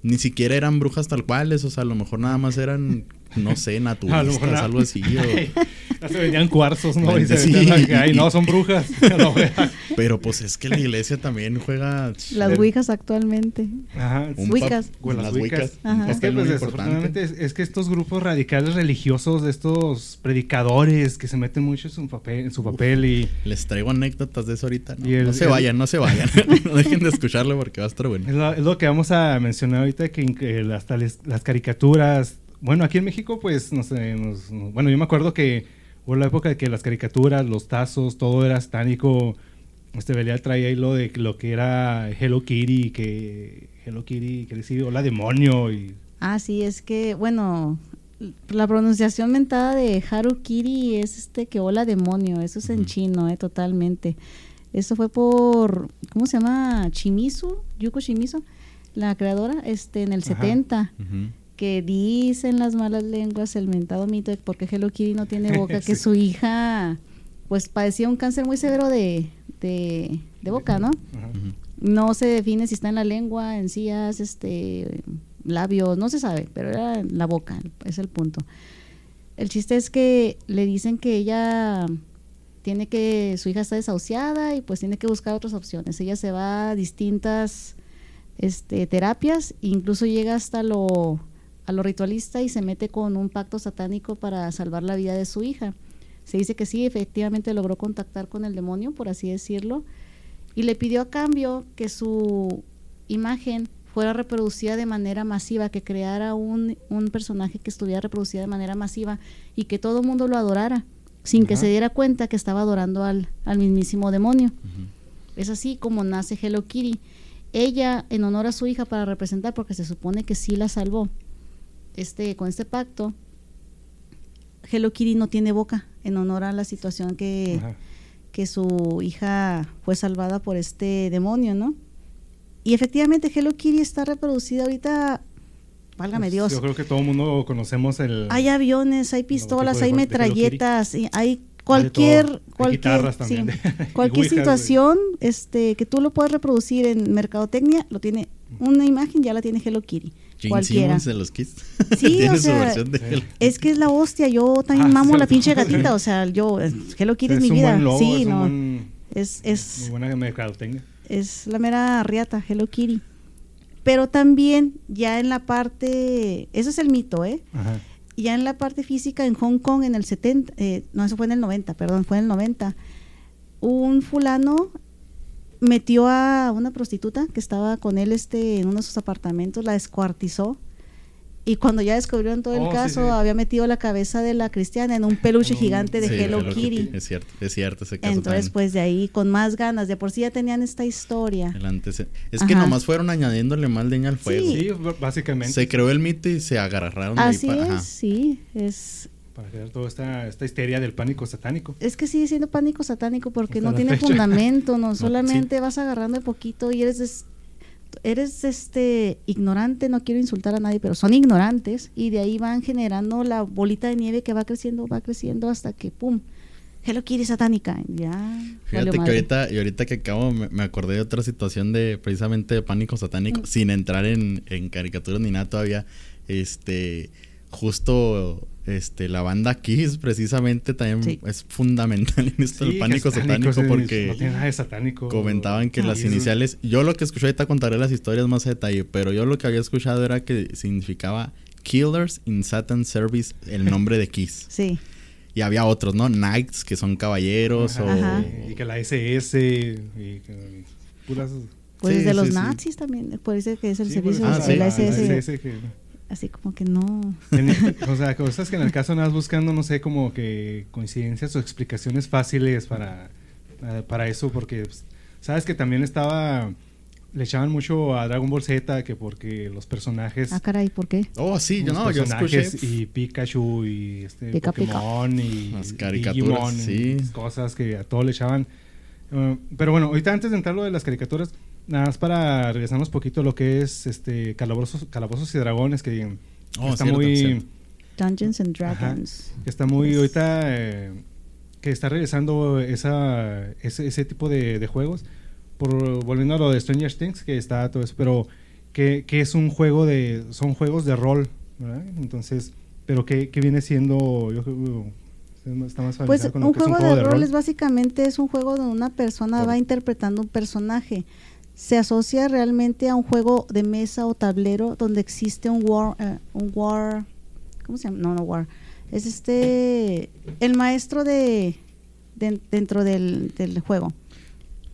ni siquiera eran brujas tal cuales, o sea, a lo mejor nada más eran, no sé, <laughs> nada. algo así. o- <laughs> se vendían cuarzos, ¿no? Y se Sí. acá, y no, son brujas. <laughs> No, pero pues es que la iglesia también juega Las Ouijas actualmente. Ajá. Con las un Es que papel pues desafortunadamente es, es que estos grupos radicales religiosos, estos predicadores que se meten mucho en su papel, en su papel y Les traigo anécdotas de eso ahorita. No, Y el- No se el- vayan, no se vayan. <laughs> <laughs> no dejen de escucharlo porque va a estar bueno. es lo, es lo que vamos a mencionar ahorita, que, que las, tales- las caricaturas, bueno, aquí en México pues, no sé, nos- bueno, yo me acuerdo que hubo la época de que las caricaturas, los tazos, todo era satánico. Este Belial traía ahí lo de lo que era Hello Kitty, que Hello Kitty, que decía hola demonio y Ah, sí, es que, bueno, la pronunciación mentada de Harukiri es este que hola demonio, eso es en chino, eh, totalmente. Eso fue por, ¿cómo se llama? Chimizu, Yuko Shimizu, la creadora, este, en el Ajá. 70, Ujú. Que dicen las malas lenguas el mentado mito de porque Hello Kitty no tiene <laughs> boca, que su hija, pues padecía un cáncer muy severo de, de, de boca, ¿no? Ajá. No se define si está en la lengua, encías, este, labios, no se sabe, pero era en la boca, es el punto. El chiste es que le dicen que ella tiene que, su hija está desahuciada y pues tiene que buscar otras opciones. Ella se va a distintas este, terapias, incluso llega hasta lo, a lo ritualista y se mete con un pacto satánico para salvar la vida de su hija. Se dice que sí, efectivamente logró contactar con el demonio, por así decirlo, y le pidió a cambio que su imagen fuera reproducida de manera masiva, que creara un, un personaje que estuviera reproducida de manera masiva y que todo el mundo lo adorara, sin que se diera cuenta que estaba adorando al, al mismísimo demonio. Es así como nace Hello Kitty. Ella, en honor a su hija, para representar, porque se supone que sí la salvó, este, con este pacto, Hello Kitty no tiene boca, en honor a la situación que, Ajá. que su hija fue salvada por este demonio, ¿no? Y efectivamente Hello Kitty está reproducida ahorita, válgame Pues, Dios. Yo creo que todo el mundo conocemos el. Hay aviones, hay pistolas, de hay metralletas, y hay cualquier, cualquier, guitarras sí, <laughs> cualquier situación, este, que tú lo puedes reproducir en mercadotecnia, lo tiene una imagen ya la tiene Hello Kitty, Gene cualquiera. Simmons de los Kids. Sí, <laughs> Tiene o su sea, versión de Es que es la hostia, yo también Ah, mamo sí. la pinche gatita, <laughs> o sea, yo eh, Hello Kitty es, mi un vida. buen logo, sí, es un no. buen- Es es muy buena mercadotecnia. es la mera riata, Hello Kitty. Pero también ya en la parte, eso es el mito, ¿eh? Ajá. ya en la parte física en Hong Kong en el 70, eh, no, eso fue en el 90, perdón, fue en el 90, un fulano metió a una prostituta que estaba con él este, en uno de sus apartamentos, la descuartizó Y cuando ya descubrieron todo el Oh, caso, sí. había metido la cabeza de la cristiana en un peluche En un- gigante de Sí, Hello, Hello Kitty. Es cierto, es cierto ese caso Entonces, también. pues de ahí, con más ganas, de por sí ya tenían esta historia. Es que nomás fueron añadiéndole más leña al fuego. Sí, básicamente. Se creó el mito y se agarraron de ahí Así para- es, sí, es... Para crear toda esta, esta histeria del pánico satánico. Es que sigue siendo pánico satánico porque Hasta no tiene fecha. fundamento, no, <laughs> solamente vas agarrando de poquito y eres des- eres este ignorante, no quiero insultar a nadie, pero son ignorantes y de ahí van generando la bolita de nieve que va creciendo, va creciendo hasta que pum, Hello Kitty satánica, ya. Fíjate que madre. ahorita, y ahorita que acabo, me, me acordé de otra situación de precisamente de pánico satánico, Mm. sin entrar en, en caricaturas ni nada todavía. Este, justo este, la banda Kiss precisamente también Sí. es fundamental en esto del Sí, pánico satánico sí, porque No tiene nada de satánico. comentaban que Ah, las iniciales, yo lo que escuché ahorita contaré las historias más a detalle, pero yo lo que había escuchado era que significaba Killers in Satan Service, el nombre de Kiss. <laughs> Sí, Y había otros, ¿no? Knights, que son caballeros, o... Ajá. Y que la SS. Y que puras. pues Sí, de los sí, sí. nazis también, parece que es el sí, servicio pues, Ah, de sí. la Ah, SS, la SS que- así como que no. o sea, cosas que en el caso nada más buscando, no sé, como que coincidencias o explicaciones fáciles para, para eso, porque pues, sabes que también estaba. Le echaban mucho a Dragon Ball Z que porque los personajes. Ah, caray, ¿por qué? Oh, sí, yo no, yo personajes escuché. y Pikachu y este Pica, pica. Pokémon y Las caricaturas, Digimon sí. y cosas que a todos le echaban. Uh, pero bueno, ahorita antes de entrar lo de las caricaturas, nada más para regresarnos un poquito a lo que es este calabozos, calabozos y dragones que, que Oh, está cierto, muy cierto. Dungeons and Ajá. Dragons. que está muy Yes. ahorita eh, que está regresando esa ese, ese tipo de, de juegos por volviendo a lo de Stranger Things que está todo eso pero que, que es un juego de son juegos de rol ¿verdad? entonces pero que, que viene siendo yo creo está más Pues un juego, de, rol es básicamente es un juego donde una persona va interpretando un personaje. Se asocia realmente a un juego de mesa o tablero donde existe un war, eh, un war, ¿cómo se llama? No, no war. Es este el maestro de, de- dentro del, del juego.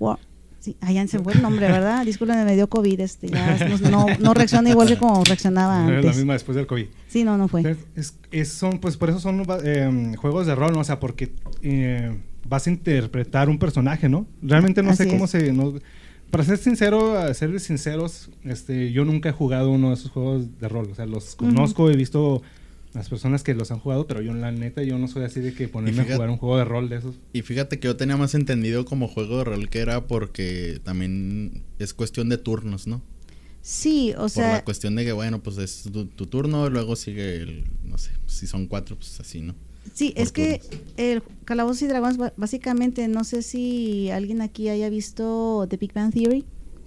War. Sí, ya se fue el nombre, ¿verdad? <laughs> Disculpen, me dio COVID, este, ya no, no, reacciona igual que como reaccionaba Era la antes. misma después del COVID Sí, no, no fue. Es, es- son, pues por eso son eh, juegos de rol, ¿no? O sea, porque eh, vas a interpretar un personaje, ¿no? Realmente no sé cómo es. se... no- para ser sincero, a serles sinceros, este, yo nunca he jugado uno de esos juegos de rol. O sea, los conozco, he visto las personas que los han jugado, pero yo, la neta, yo no soy así de que ponerme a jugar un juego de rol de esos. Y fíjate que yo tenía más entendido como juego de rol que era porque también es cuestión de turnos, ¿no? Sí, o Por sea, la cuestión de que, bueno, pues es tu, tu turno, luego sigue el, no sé, si son cuatro, pues así, ¿no? Sí, es que el Calabozos y Dragones, básicamente, no sé si alguien aquí haya visto The Big Bang Theory.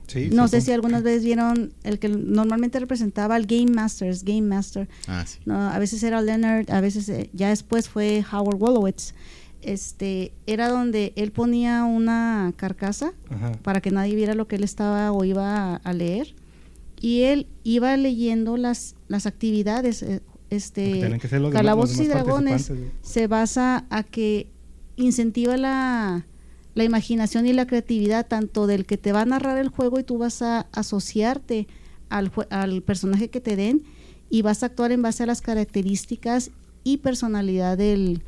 Sí, no sí, sé sí. si algunas veces vieron el que normalmente representaba al Game Master, Game Master. Ah. No, a veces era Leonard, a veces eh, ya después fue Howard Wolowitz. Este, era donde él ponía una carcasa Ajá. para que nadie viera lo que él estaba o iba a, a leer y él iba leyendo las las actividades eh, este que los calabozos los y dragones se basa a que incentiva la, la imaginación y la creatividad tanto del que te va a narrar el juego y tú vas a asociarte al, jue- al personaje que te den y vas a actuar en base a las características y personalidad del,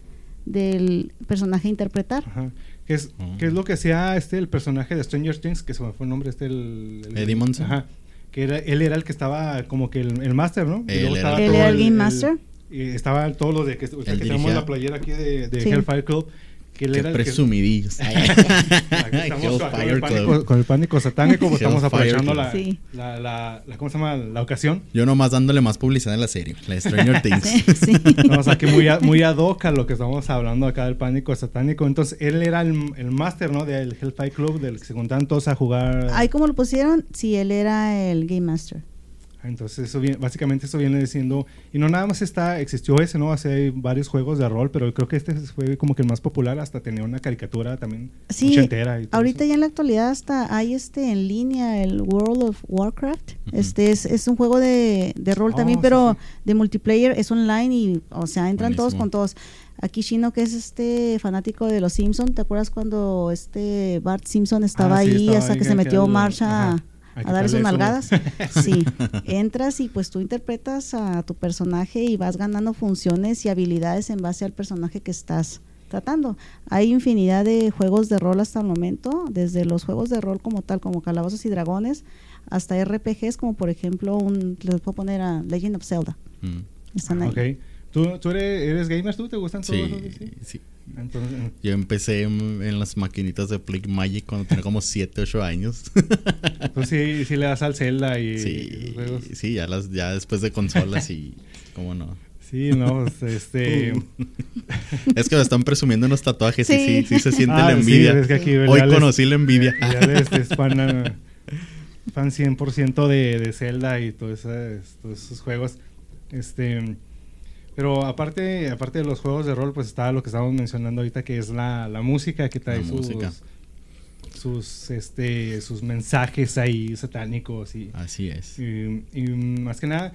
del personaje a interpretar. Ajá. ¿Qué es, qué es lo que hacía este el personaje de Stranger Things? Que se me fue el nombre, este el... el- Eddie Munson. Ajá. Que era, él era el que estaba como que el, el máster, ¿no? Y Él era- todo el Game Master. y estaba todo lo de que, o sea, que tenemos la playera aquí de, de Sí. Hellfire Club. Que él Qué era el que... presumidillos. <laughs> Con, el Hellfire pánico, Club. con el pánico satánico, pues estamos aprovechando la, Sí. la, la, la- ¿cómo se llama? La ocasión. Yo nomás dándole más publicidad a la serie, la Stranger <laughs> Things. Sí, sí. <laughs> Estamos aquí muy, a- muy ad hoc a lo que estamos hablando acá del pánico satánico. Entonces, él era el, el máster, ¿no? Del Hellfire Club, del que se juntaban todos a jugar. Ahí como lo pusieron, sí, él era el Game Master. Entonces, eso viene- básicamente eso viene diciendo, y no nada más está, existió ese, ¿no? Hace hay varios juegos de rol, pero creo que este fue como que el más popular, hasta tenía una caricatura también Sí, ochentera y ahorita eso. ya en la actualidad hasta hay este en línea el World of Warcraft. Este es, es un juego de, de rol Oh, también, sí, pero sí. de multiplayer, es online y, o sea, entran todos con todos. Aquí Chino, que es este fanático de los Simpson, ¿te acuerdas cuando este Bart Simpson estaba Ah, sí, ahí estaba hasta ahí que se metió Marcha ajá. A darle sus nalgadas. sí, <laughs> entras y pues tú interpretas a tu personaje y vas ganando funciones y habilidades en base al personaje que estás tratando. Hay infinidad de juegos de rol hasta el momento, desde los juegos de rol como tal, como Calabozos y Dragones, hasta RPGs como por ejemplo, un, les puedo poner a Legend of Zelda. Mm. Están ahí. ¿Tú, ¿Tú, eres, gamer? ¿Tú te gustan todos sí, sí, sí. Entonces, Yo empecé en, las maquinitas de Play Magic cuando tenía como 7, 8 años. <laughs> Pues sí, sí le das al Zelda y, sí, juegos. Sí, ya, las, ya después de consolas y <laughs> cómo no. Sí, no, pues, este... <laughs> es que me están presumiendo unos tatuajes y sí, sí se siente ah, la envidia. Hoy conocí la envidia. Ya, este, es fan, fan 100% de, de Zelda y todos esos juegos. Este... Pero aparte, aparte de los juegos de rol, pues está lo que estábamos mencionando ahorita, que es la, la música que trae sus, sus, este, sus mensajes ahí satánicos. Y, Así es. Y, más que nada,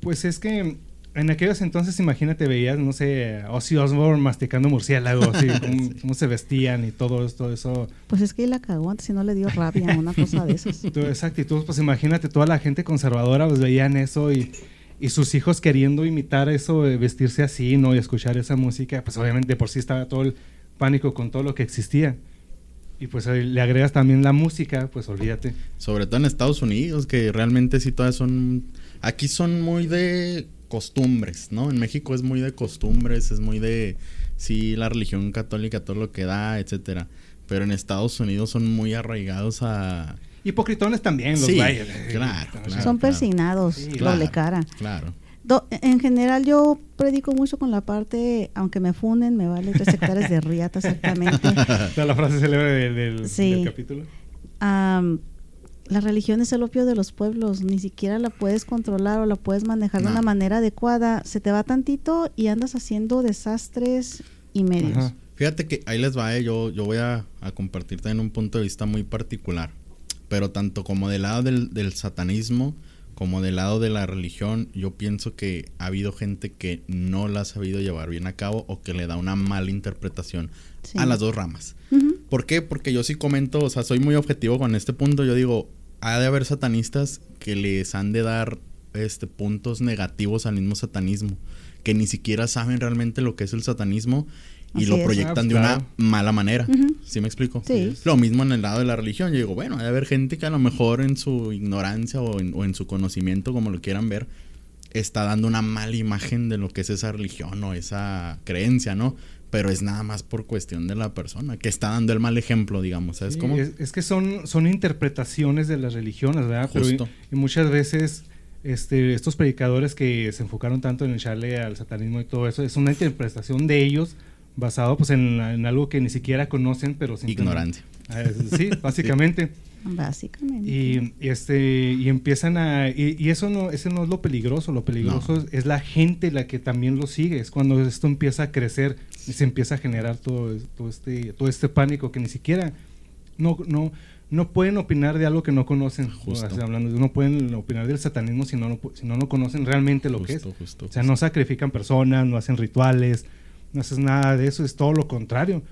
pues es que en aquellos entonces, imagínate, veías, no sé, Ozzy Osbourne masticando murciélagos y <laughs> cómo, se vestían y todo esto, eso. Pues es que la cagó antes si no le dio rabia, una cosa de esas. <laughs> Exacto, y tú, pues imagínate, toda la gente conservadora, pues veían eso y y sus hijos queriendo imitar eso, vestirse así, ¿no? Y escuchar esa música, pues obviamente por sí estaba todo el pánico con todo lo que existía. Y pues le agregas también la música, pues olvídate. Sobre todo en Estados Unidos, que realmente sí todas son... Aquí son muy de costumbres, ¿no? En México es muy de costumbres, es muy de... Sí, la religión católica, todo lo que da, etcétera. Pero en Estados Unidos son muy arraigados a Hipocritones también, los sí, Claro, Son persignados, doble cara. Claro. en general yo predico mucho con la parte, aunque me funden, me vale tres hectáreas de riata <laughs> exactamente. la frase célebre del, capítulo. la religión es el opio de los pueblos, ni siquiera la puedes controlar o la puedes manejar de una manera adecuada. Se te va tantito y andas haciendo desastres y medios. Fíjate que ahí les va, eh, yo, yo voy a, a compartirte en un punto de vista muy particular pero tanto como del lado del, satanismo como del lado de la religión, yo pienso que ha habido gente que no la ha sabido llevar bien a cabo o que le da una mala interpretación a las dos ramas. ¿Por qué? Porque yo sí comento, o sea, soy muy objetivo con este punto. Yo digo, ha de haber satanistas que les han de dar este, puntos negativos al mismo satanismo, que ni siquiera saben realmente lo que es el satanismo y lo proyectan ah, de una mala manera. ¿Sí me explico? Sí. Lo mismo en el lado de la religión. Yo digo, bueno, hay haber gente que a lo mejor en su ignorancia o en, su conocimiento, como lo quieran ver, está dando una mala imagen de lo que es esa religión o esa creencia, ¿no? Pero es nada más por cuestión de la persona, que está dando el mal ejemplo, digamos, ¿sabes cómo? Es, que son, son interpretaciones de las religiones, ¿verdad? Justo. y, muchas veces este, estos predicadores que se enfocaron tanto en echarle al satanismo y todo eso, es una interpretación de ellos basado pues en, algo que ni siquiera conocen, pero ignorancia. Ah, <laughs> sí, básicamente. Básicamente. Y, este y empiezan a y, eso no ese no es lo peligroso, lo peligroso es, la gente la que también lo sigue, es cuando esto empieza a crecer y se empieza a generar todo, todo este todo este pánico que ni siquiera no no no pueden opinar de algo que no conocen. Hablando, no pueden opinar del satanismo si no, si no, no conocen realmente lo que es. o sea, no sacrifican personas, no hacen rituales, no haces nada de eso, es todo lo contrario.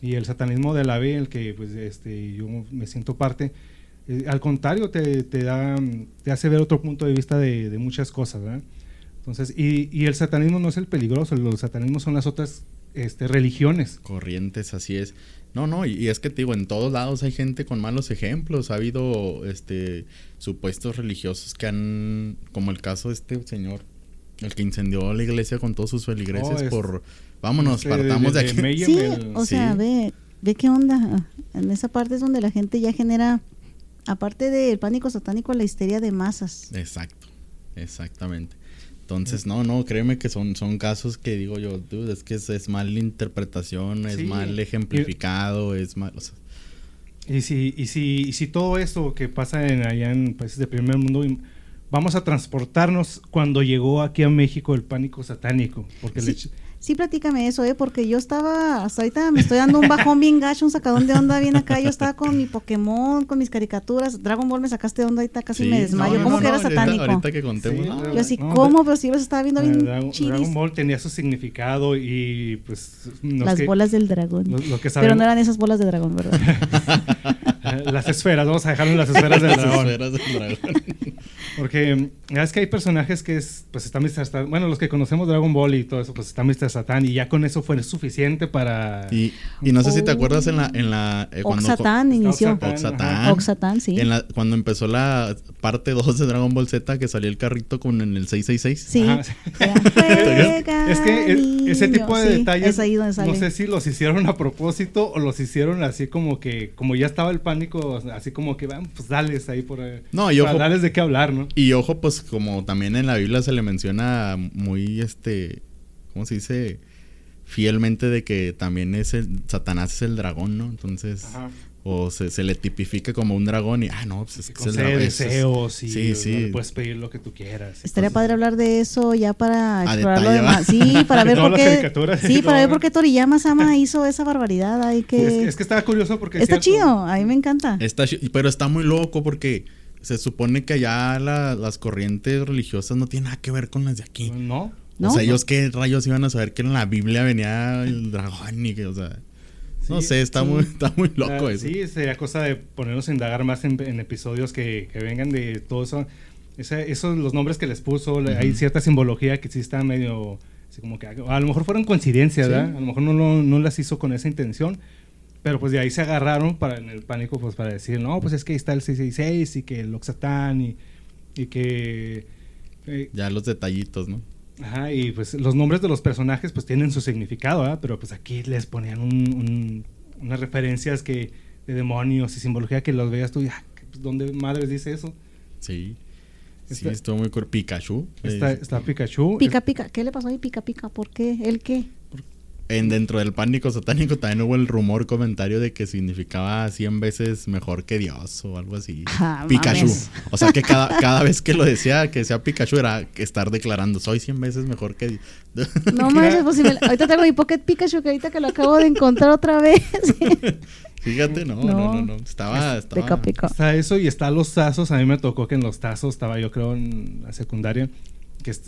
Y el satanismo de la B, el que pues, este, yo me siento parte, eh, al contrario, te, te, da, te hace ver otro punto de vista de, de muchas cosas. ¿verdad? Entonces, y, y, el satanismo no es el peligroso, el satanismo son las otras este, religiones. Corrientes, así es. No, no, y, es que te digo, en todos lados hay gente con malos ejemplos. Ha habido este supuestos religiosos que han, como el caso de este señor, el que incendió la iglesia con todos sus feligreses oh, por vámonos, partamos de, aquí. sí, o sea, ve, ve qué onda. En esa parte es donde la gente ya genera, aparte del pánico satánico, la histeria de masas. Exacto, exactamente. Entonces, no, no, créeme que son, son casos que digo yo, es que es, es mal interpretación, es mal ejemplificado, es mal... y, si, y, si, y si todo esto que pasa en, allá en países de primer mundo, vamos a transportarnos cuando llegó aquí a México el pánico satánico, porque le, Sí, platícame eso, ¿eh? Porque yo estaba, hasta ahorita me estoy dando un bajón bien gacho, un sacadón de onda bien acá. Yo estaba con mi Pokémon, con mis caricaturas. Dragon Ball me sacaste de onda ahorita, casi me desmayo. ¿Cómo que era satánico? Ahorita que contemos. yo así, ¿cómo? Pero sí, los estaba viendo bien Dragon, Dragon Ball tenía su significado y pues... Las bolas del dragón. Pero no eran esas bolas de dragón, ¿verdad? <laughs> las esferas, vamos a dejarlo en las esferas del <laughs> Las dragón. esferas del dragón. Porque ya es que hay personajes que es, pues está Mr. Satan. Bueno, los que conocemos Dragon Ball y todo eso, pues está Mr. Satan. Y ya con eso fue suficiente para. Y, y no sé si te acuerdas en la... En la eh, cuando- Oxatán inició. Oxatán. Oxatán. Oxatán, sí. En la- cuando empezó la parte 2 de Dragon Ball Z, que salió el carrito con en el 666. Sí. Ajá, sí. Era, "Juega, <laughs> Es que e- ese niño". tipo de Sí, detalles, Es ahí donde sale. no sé si los hicieron a propósito o los hicieron así como que, como ya estaba el pánico, así como que, van, pues dales ahí por. No, y para ojo- darles de qué hablar, ¿no? Y ojo, pues como también en la Biblia se le menciona muy, este, ¿cómo se dice? Fielmente de que también es el, Satanás es el dragón, ¿no? Entonces, Ajá. o se, se le tipifica como un dragón y, ah, no, pues es que es el Concede dragón. es- es- deseos y Sí, sí. puedes pedir lo que tú quieras. Estaría Entonces, padre hablar de eso ya para explorarlo detalle, de ¿va? más. Sí, para <laughs> ver por qué. Sí, para ver por qué Toriyama Sama <laughs> hizo esa barbaridad. Hay Es, que. es que estaba curioso porque... es Está chido, a mí me encanta. Está pero está muy loco porque se supone que allá la- las corrientes religiosas no tienen nada que ver con las de aquí. No. ¿No? O sea, ellos qué rayos iban a saber que en la Biblia venía el dragón y que, o sea, no Sí, sé, está sí. muy, está muy loco Ah, eso. Sí, sería cosa de ponernos a indagar más en, en episodios que, que vengan de todo eso. Ese- esos, los nombres que les puso, hay cierta simbología que sí está medio... así como que a lo mejor fueron coincidencias, Sí. ¿verdad? A lo mejor no, no las hizo con esa intención. Pero pues de ahí se agarraron para en el pánico pues para decir, no, pues es que ahí está el 666 y que el Oxatán y, y que... eh, Ya los detallitos, ¿no? Ajá, y pues los nombres de los personajes pues tienen su significado, ¿verdad? Pero pues aquí les ponían un- un- unas referencias que de demonios y simbología que los veas tú y, ah, pues, ¿dónde madres dice eso? Sí. Sí, estuvo muy cur- Pikachu. Está, está Pikachu. Pica, pica. ¿Qué le pasó ahí? Pica, pica. ¿Por qué? ¿El qué? En dentro del pánico satánico también hubo el rumor comentario de que significaba 100 veces mejor que Dios o algo así. <laughs> Ah, Pikachu. mames. O sea que cada, cada vez que lo decía que sea Pikachu era estar declarando soy 100 veces mejor que Dios. No pues si me- ahorita tengo mi Pocket Pikachu que ahorita que lo acabo de encontrar otra vez. <laughs> Fíjate, no, no, No. no, no. Estaba, estaba. Pica, pica. Está eso y está los tazos. A mí me tocó que en los tazos estaba yo creo en la secundaria.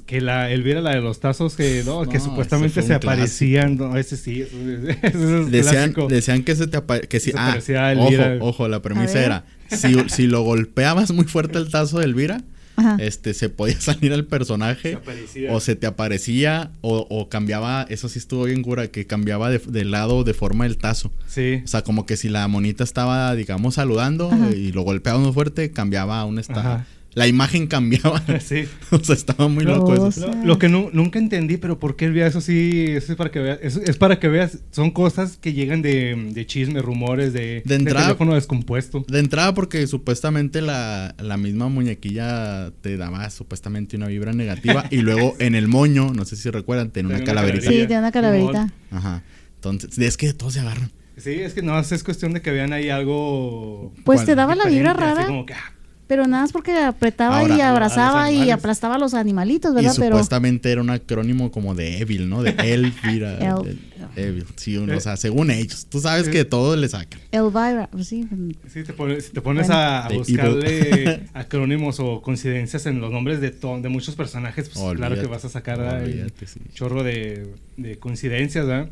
Que, la Elvira, la de los tazos, que, no, No, que supuestamente se aparecían. No, ese sí, ese, ese es Decían, clásico. decían que se te apa- que si Se ah, ojo, ojo, la premisa era si, si lo golpeabas muy fuerte el tazo de Elvira, Ajá. este se podía <laughs> salir el personaje Se o se te aparecía o, o cambiaba, eso sí estuvo bien cura, que cambiaba de, de lado de forma el tazo. Sí. O sea, como que si la monita estaba, digamos, saludando Ajá. y lo golpeaba muy fuerte, cambiaba a un estado. La imagen cambiaba. <laughs> sí. <laughs> o sea, estaba muy Lo- loco eso. Lo, lo que nu- nunca entendí, pero ¿por qué el eso sí? Eso es para que veas. eso es para que veas. Son cosas que llegan de, de chisme, rumores, de, De entrada- teléfono descompuesto. De entrada, porque supuestamente la, la misma muñequilla te daba supuestamente una vibra negativa. y luego en el moño, no sé si recuerdan, tenía una Tenía una calaverita. Sí, tiene una calaverita. Ajá. Entonces, es que todos se agarran. Sí, es que no, es cuestión de que vean ahí algo. Pues te daba la vibra diferente, así rara, como que, ah, pero nada más porque apretaba Ahora, y abrazaba y aplastaba a los animalitos, Y ¿verdad? Pero supuestamente era un acrónimo como de Evil, ¿no? De <laughs> Elvira. El- Evil. Sí, o sea, según ellos. Tú sabes que todo le sacan. Elvira, pues sí. sí, te pones, si te pones Bueno. a, buscarle <laughs> acrónimos o coincidencias en los nombres de, to- de muchos personajes, pues claro que vas a sacar olvídate, sí. chorro de, de coincidencias, ¿verdad?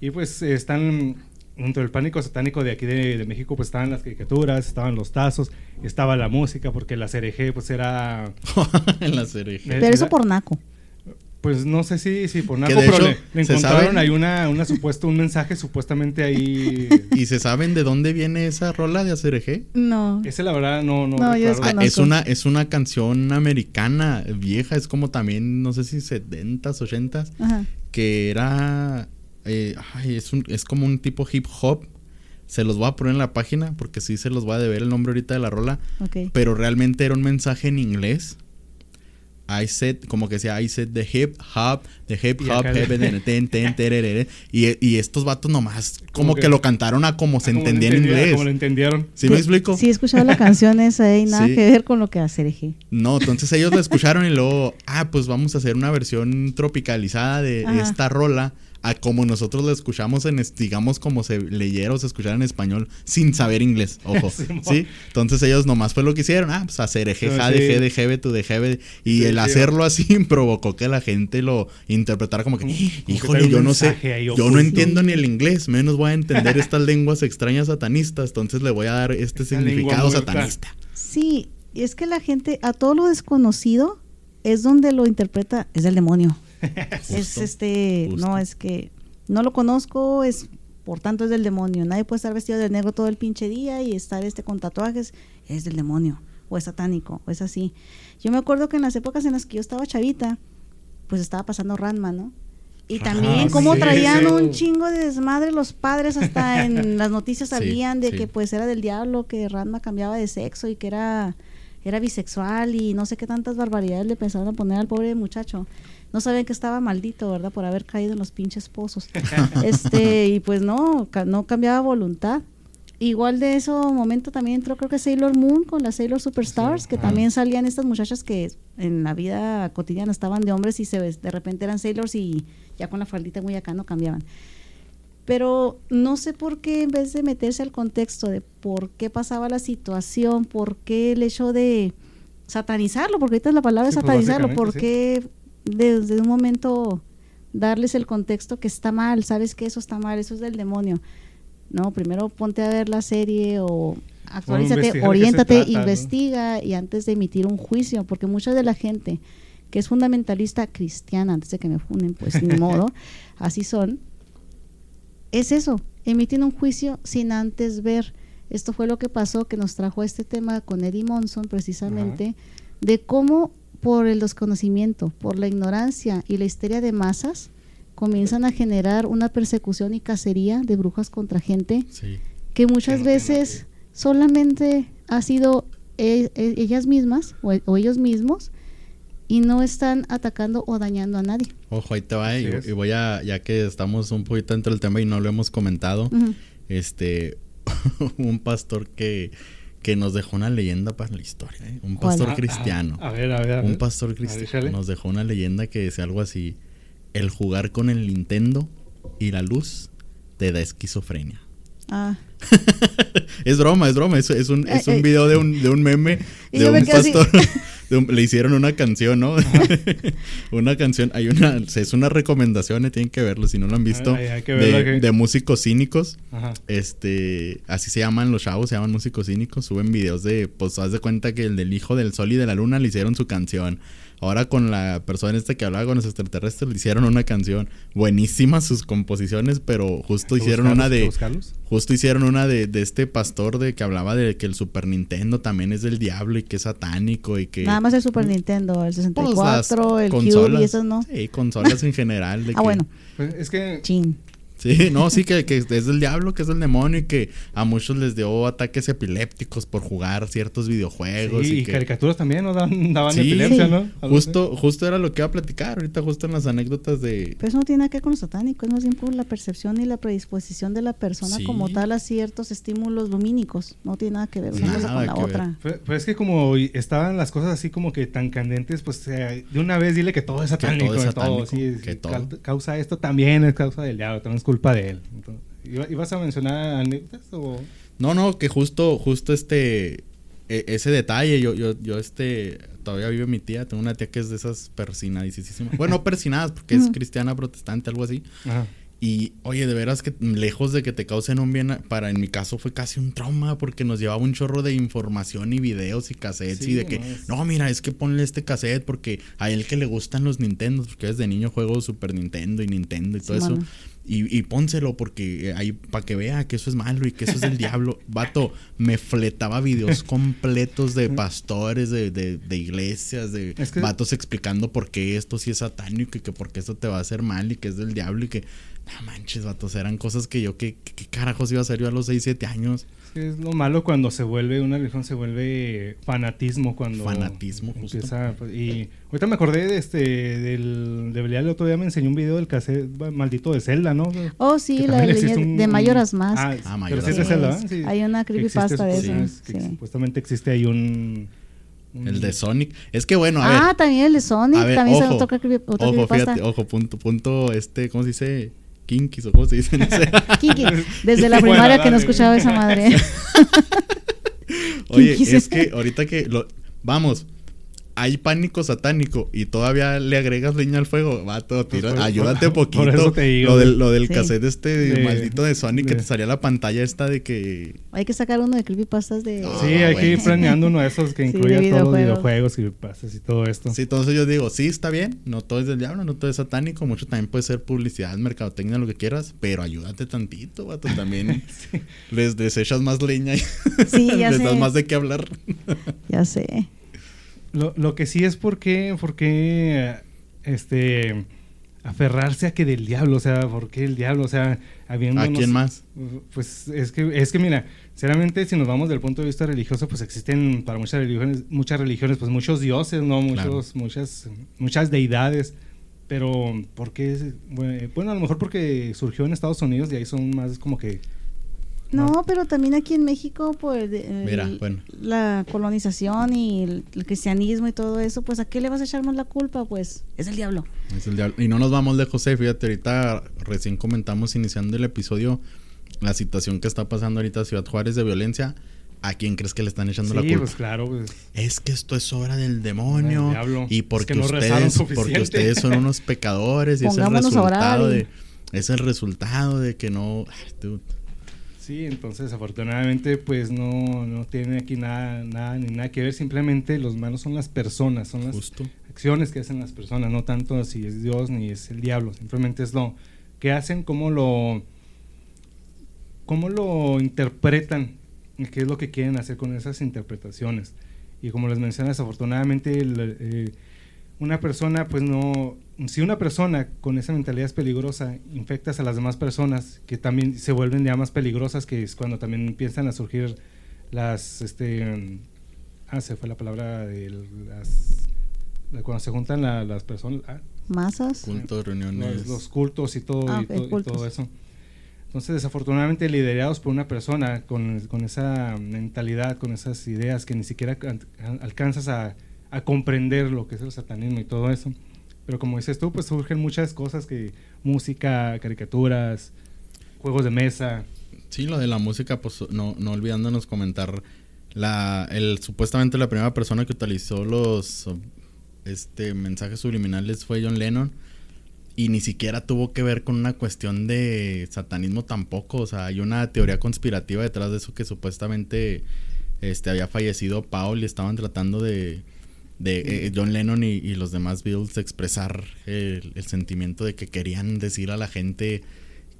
Y pues eh, están dentro del pánico satánico de aquí de, de México, pues estaban las caricaturas, estaban los tazos, estaba la música, porque la CRG pues era... en <laughs> la serie. Eh, Pero eso la- por naco. Pues no sé si, si por de pero hecho, le, encontraron ahí una, una supuesto, un mensaje supuestamente ahí... <laughs> ¿Y se saben de dónde viene esa rola de ACRG? No. Ese la verdad no... No, No, yo. Ah, es una es una canción americana vieja, es como también no sé si 70s, 80s, Ajá. que era eh, ay, es un es como un tipo hip hop. Se los voy a poner en la página porque sí se los voy a deber el nombre ahorita de la rola, pero realmente era un mensaje en inglés. I said, como que decía, I said the hip hop, the hip hop, ten, ten, tererere. y, y estos vatos nomás como, Como que, que- lo cantaron a como se entendía en inglés. Como lo entendieron. ¿Sí me explico? Sí, he escuchado la canción esa y nada <laughs> Sí. que ver con lo que hace. No, entonces ellos lo escucharon y luego, ah, pues vamos a hacer una versión tropicalizada de Ajá. esta rola a como nosotros la escuchamos en, digamos, como se leyera o se escuchara en español sin saber inglés, <laughs> ojo. ¿sí? Entonces ellos nomás fue lo que hicieron, ah, pues hacer eje, Sí. ja, de jebe, tu de jebe, y Sí. el hacerlo así <laughs> provocó que la gente lo interpretara como que, híjole, yo no sé, yo no entiendo ni el inglés, menos voy a entender <laughs> estas lenguas extrañas satanistas, entonces le voy a dar este significado satanista. Sí, y es que la gente, a todo lo desconocido, es donde lo interpreta, es el demonio. Es este, no, es que no lo conozco, es por tanto es del demonio. Nadie puede estar vestido de negro todo el pinche día y estar este con tatuajes, es del demonio, o es satánico, o es así. Yo me acuerdo que en las épocas en las que yo estaba chavita, pues estaba pasando Ranma, ¿no? Y también como traían un chingo de desmadre los padres, hasta <laughs> en las noticias salían de que pues era del diablo, que Ranma cambiaba de sexo y que era era bisexual y no sé qué tantas barbaridades le pensaron a poner al pobre muchacho. No sabían que estaba maldito, ¿verdad? Por haber caído en los pinches pozos. <laughs> este, y pues no, no cambiaba voluntad. Igual de ese momento también entró creo que Sailor Moon con las Sailor Superstars, que también salían estas muchachas que en la vida cotidiana estaban de hombres y se de repente eran Sailors y ya con la faldita muy acá no cambiaban. Pero no sé por qué en vez de meterse al contexto de por qué pasaba la situación, por qué el hecho de satanizarlo, porque ahorita es la palabra es pues, satanizarlo, por qué desde un momento darles el contexto que está mal, sabes que eso está mal, eso es del demonio. No, primero ponte a ver la serie o actualízate, oriéntate, investiga y antes de emitir un juicio, porque mucha de la gente que es fundamentalista cristiana, antes de que me funden, pues ni <laughs> modo, así son, es eso, emiten un juicio sin antes ver. Esto fue lo que pasó, que nos trajo este tema con Eddie Monson precisamente, de cómo por el desconocimiento, por la ignorancia y la histeria de masas, comienzan a generar una persecución y cacería de brujas contra gente que muchas veces solamente ha sido e, e, ellas mismas o ellos mismos y no están atacando o dañando a nadie. Ojo, ahí te va, y, voy a, ya que estamos un poquito dentro del tema y no lo hemos comentado, este, <laughs> un pastor que, que nos dejó una leyenda para la historia, ¿eh? un pastor ah, cristiano. A, ver, a ver, Un pastor cristiano nos dejó una leyenda que decía algo así, el jugar con el Nintendo y la luz te da esquizofrenia. Ah. <laughs> es broma, es broma. Es, es un, es un video de un, de un meme <laughs> <laughs> de un pastor. le hicieron una canción, ¿no? una canción, hay una, es una recomendación, eh, tienen que verlo si no lo han visto, de, músicos cínicos. Este, así se llaman los chavos, se llaman músicos cínicos, suben videos de, pues haz de cuenta que el del hijo del sol y de la luna le hicieron su canción. Ahora con la persona esta que hablaba con los extraterrestres le hicieron una canción. Buenísimas sus composiciones, pero justo hicieron una de. Justo hicieron una de, de, este pastor de que hablaba de que el Super Nintendo también es del diablo y que es satánico y que. Nada más el Super Nintendo, el 64, pues el Cube y esos no. Sí, consolas en general. <laughs> ah, bueno. Pues es que. Chin. Sí, no, sí, que, que, es del diablo, que es del demonio y que a muchos les dio ataques epilépticos por jugar ciertos videojuegos. y, caricaturas también, ¿no? Daban, epilepsia, ¿no? Justo, justo era lo que iba a platicar ahorita, justo en las anécdotas de... Pero eso no tiene nada que ver con lo satánico, es más bien por la percepción y la predisposición de la persona como tal a ciertos estímulos lumínicos. No tiene nada que ver una cosa con la otra. Pues, es que como estaban las cosas así como que tan candentes, pues de una vez dile que todo es satánico. Que todo es todo, Causa esto también es causa del diablo, también es culpa de él. ¿Ibas a mencionar anécdotas o...? No, no, que justo, justo este... E, ese detalle, yo, yo, yo este... Todavía vive mi tía, tengo una tía que es de esas persinadísimas. Bueno, no <laughs> persinadas, porque es cristiana, protestante, algo así. Y oye, de veras que lejos de que te causen un bien, para en mi caso fue casi un trauma porque nos llevaba un chorro de información y videos y cassettes y de que, no, mira, es que ponle este cassette porque a él que le gustan los Nintendo, porque desde niño juego Super Nintendo y Nintendo y todo eso. Y, y, pónselo porque ahí para que vea que eso es malo y que eso es del diablo. <laughs> Vato, me fletaba videos completos de pastores, de, de, de iglesias, de vatos explicando por qué esto sí es satánico y que por qué esto te va a hacer mal y que es del diablo y que no manches, vatos, eran cosas que yo, ¿qué, qué carajos iba a hacer yo a los 6, 7 años? Es lo malo cuando se vuelve, una religión se vuelve fanatismo cuando... Fanatismo, justo. Pues, y ahorita me acordé de este, del, de Belial, el otro día me enseñó un video del cassette maldito de Zelda, ¿no? Oh, sí, la de Mayoras Más. Ah, ah Mayoras pero sí es de Zelda, sí. Hay una creepypasta de eso. Sí, supuestamente existe ahí un... El de Sonic. Es que bueno, a ah, también el de Sonic. también ojo, se otra, otra ojo, fíjate, ojo, punto, punto, este, ¿cómo se dice? Kinkis o cómo se dice. <laughs> Desde la primaria que no escuchaba esa madre. <laughs> Oye, es que ahorita que lo, vamos, hay pánico satánico y todavía le agregas leña al fuego, va todo Pues tira, por- ayúdate <laughs> por- poquito. por eso te digo, lo del, lo del Sí. cassette este De- maldito de Sonic que de- te salía la pantalla esta de que Hay que sacar uno de creepypastas de... Ah, Sí, hay que ir planeando uno de esos que <laughs> Sí, incluya todos los videojuegos. videojuegos y todo esto. Sí, entonces yo digo, sí, está bien, no todo es del diablo, no todo es satánico, mucho también puede ser publicidad, mercadotecnia, lo que quieras, pero ayúdate tantito, vato, también <laughs> les desechas más leña y Sí, ya les das más de qué hablar. Ya sé. Lo, lo que sí es porque, porque este aferrarse a que del diablo, o sea, ¿por qué el diablo? O sea, habiendo ¿A quién más? Pues es que es que mira, sinceramente si nos vamos del punto de vista religioso, pues existen para muchas religiones, muchas religiones, pues muchos dioses, no, muchos Claro. muchas muchas deidades, pero ¿por qué? Bueno, a lo mejor porque surgió en Estados Unidos y ahí son más como que No, pero también aquí en México, pues, de- Mira, bueno. la colonización y el, el cristianismo y todo eso, pues, ¿a qué le vas a echar más la culpa? Pues, es el diablo. Es el diablo. Y no nos vamos de José, fíjate, ahorita recién comentamos iniciando el episodio la situación que está pasando ahorita en Ciudad Juárez de violencia. ¿A quién crees que le están echando la Sí, culpa? pues claro, pues es que esto es obra del demonio Del diablo. y Es porque que no rezaron ustedes porque ustedes son unos pecadores y es el resultado de es el resultado de que no Ay, dude. Sí, entonces afortunadamente pues no, no tiene aquí nada, nada ni nada que ver, simplemente los malos son las personas, son las justo. acciones que hacen las personas, no tanto si es Dios ni es el diablo, simplemente es lo que hacen, cómo lo, cómo lo interpretan, y qué es lo que quieren hacer con esas interpretaciones. Y como les mencionas, afortunadamente el, eh, una persona, pues no, si una persona con esa mentalidad es peligrosa, infectas a las demás personas que también se vuelven ya más peligrosas, que es cuando también empiezan a surgir las, este, ah, se fue la palabra de las, de cuando se juntan la- las personas, ah, Masas. cultos reuniones los, los cultos y todo, Ah, y, to- y todo eso. Entonces, desafortunadamente, liderados por una persona con, con esa mentalidad, con esas ideas que ni siquiera can- alcanzas a, a comprender lo que es el satanismo y todo eso. Pero como dices tú, pues surgen muchas cosas que música, caricaturas, juegos de mesa. Sí, lo de la música, pues no, no olvidándonos comentar la, el supuestamente la primera persona que utilizó los este mensajes subliminales fue John Lennon y ni siquiera tuvo que ver con una cuestión de satanismo tampoco, o sea, hay una teoría conspirativa detrás de eso que supuestamente este había fallecido Paul y estaban tratando de de eh, John Lennon y, y los demás Beatles expresar el, el sentimiento de que querían decir a la gente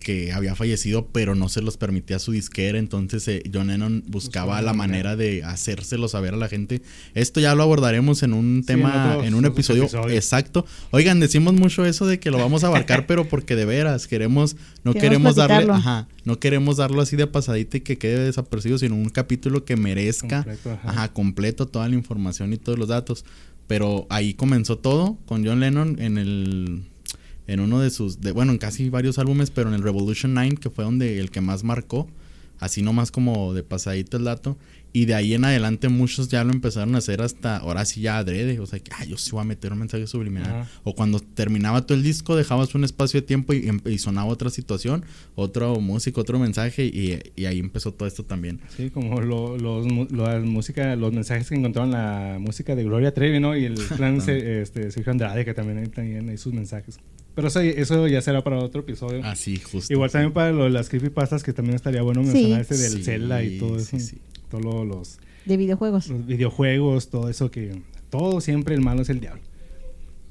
que había fallecido, pero no se los permitía su disquera. Entonces eh, John Lennon buscaba la manera de hacérselo saber a la gente. Esto ya lo abordaremos en un Sí, tema, en otros- en un episodio episodios. exacto. Oigan, decimos mucho eso de que lo vvamos a abarcar, <laughs> pero porque de veras queremos, no Queremos queremos darle, ajá, no queremos darlo así de pasadita y que quede desapercibido, sino un capítulo que merezca Completo, ajá. ajá, completo toda la información y todos los datos. Pero ahí comenzó todo con John Lennon en el en uno de sus de, bueno, en casi varios álbumes, pero en el Revolution 9 que fue donde el que más marcó, así nomás como de pasadito el dato y de ahí en adelante muchos ya lo empezaron a hacer hasta ahora sí ya adrede, o sea, que ah, yo sí voy a meter un mensaje subliminal. O cuando terminaba todo el disco dejabas un espacio de tiempo y, y sonaba otra situación, otro música, otro mensaje y, y ahí empezó todo esto también. Sí, como lo- los, música, los mensajes que encontraron la música de Gloria Trevi, ¿no? Y el <laughs> plan se- este, Sergio Andrade, que también hay, también hay sus mensajes. Pero eso, eso ya será para otro episodio. Así, justo. Igual también para lo las creepypastas, que también estaría bueno Sí. mencionar este del Sí, Zelda y todo eso. sí, sí. Todos lo- los, De videojuegos. los videojuegos, todo eso que... Todo siempre el malo es el diablo.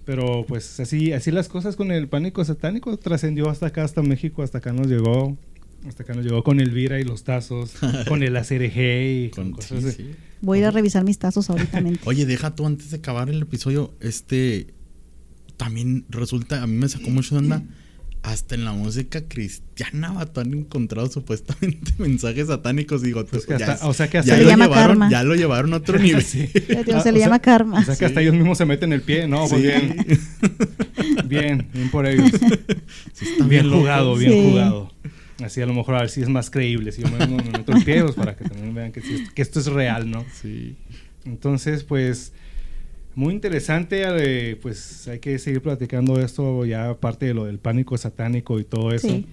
Pero pues así, así las cosas con el pánico satánico trascendió hasta acá, hasta México, hasta acá nos llegó. Hasta acá nos llegó con Elvira y los tazos, <laughs> con el ACRG y con, Con- cosas sí, de- sí. Voy a ir a revisar mis tazos ahorita. <laughs> Oye, deja tú antes de acabar el episodio, este también resulta, a mí me sacó mucho de onda. Hasta en la música cristiana, vato, han encontrado supuestamente <laughs> mensajes satánicos. Digo, Pues que ya, hasta- o sea que hasta ya Se lo llama llevaron, karma. ya lo llevaron a otro <laughs> nivel. Sí. <laughs> Ah, se le sea- llama karma. O sea que hasta ellos mismos se meten el pie, ¿no? Pues Sí. bien. bien, bien por ellos. Sí, está bien jugado, bien Sí. jugado. Así a lo mejor a ver si es más creíble. Si yo me, me meto el pie, pues para que también vean que esto es real, ¿no? Sí. Entonces, pues, muy interesante. eh, pues hay que seguir platicando esto ya aparte de lo del pánico satánico y todo eso. Sí.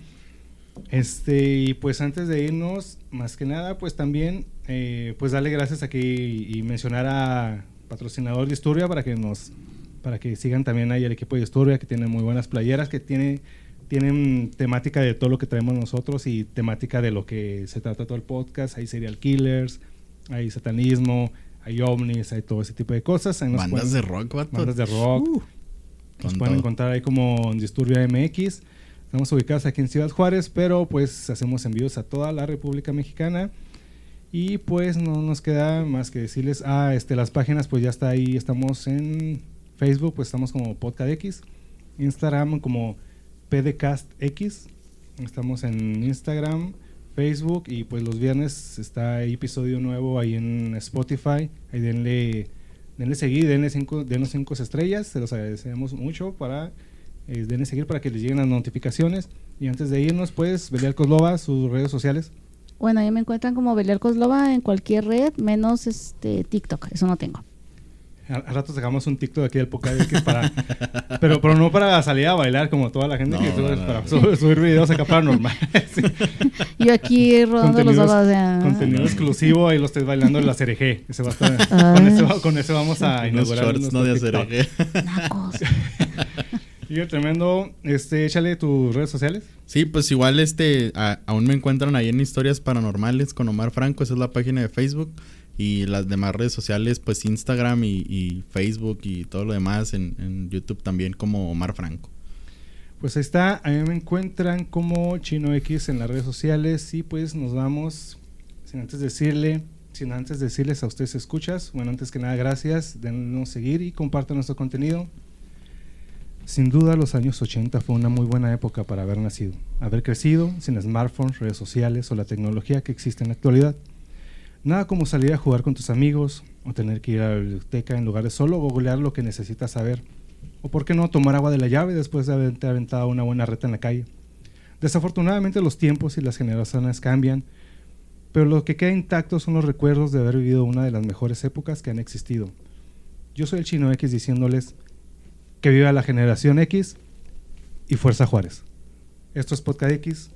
Este, y pues antes de irnos, más que nada, pues también, eh, pues darle gracias aquí y, y mencionar a, patrocinador de Disturbia para que nos para que sigan también ahí el equipo de Disturbia que tiene muy buenas playeras que tiene tienen temática de todo lo que traemos nosotros y temática de lo que se trata todo el podcast. Hay serial killers, hay satanismo, hay ovnis, hay todo ese tipo de cosas. bandas de rock, vato. Bandas de rock. Uh, nos pueden encontrar ahí como Disturbia MX. Estamos ubicados aquí en Ciudad Juárez, pero pues hacemos envíos a toda la República Mexicana. Y pues no nos queda más que decirles, ah, este, las páginas pues ya está ahí, estamos en Facebook, pues estamos como PodcastX, Instagram como PDCastX, estamos en Instagram, Facebook y pues los viernes está episodio nuevo ahí en Spotify, ahí denle, denle seguir, denle cinco, denle cinco estrellas, se los agradecemos mucho para eh, denle seguir para que les lleguen las notificaciones. Y antes de irnos, pues, Belial Coslova, sus redes sociales. Bueno, ahí me encuentran como Belial Coslova en cualquier red, menos este TikTok, eso no tengo. Al, rato sacamos un TikTok aquí del podcast para, pero, pero no para salir a bailar como toda la gente que sube, para subir, videos acá para normal. <laughs> Yo aquí rodando los ojos. Contenido exclusivo, ahí lo estoy bailando en la CRG. con, ese, con, ese, vamos a inaugurar. Shorts, no de <laughs> Y tremendo. Este, échale tus redes sociales. Sí, pues igual este, aún me encuentran ahí en Historias Paranormales con Omar Franco, esa es la página de Facebook. Y las demás redes sociales, pues Instagram y, Facebook y todo lo demás en, YouTube también como Omar Franco. Pues ahí está, a mí me encuentran como Chino X en las redes sociales y pues nos vamos, sin antes decirle, sin antes decirles a ustedes escuchas, bueno, antes que nada gracias, denos seguir y compartan nuestro contenido. Sin duda los años 80 fue una muy buena época para haber nacido, haber crecido sin smartphones, redes sociales o la tecnología que existe en la actualidad. Nada como salir a jugar con tus amigos o tener que ir a la biblioteca en lugar de solo googlear lo que necesitas saber. O por qué no tomar agua de la llave después de haberte aventado una buena reta en la calle. Desafortunadamente los tiempos y las generaciones cambian, pero lo que queda intacto son los recuerdos de haber vivido una de las mejores épocas que han existido. Yo soy el Chino X diciéndoles que viva la generación X y Fuerza Juárez. Esto es Podcast X.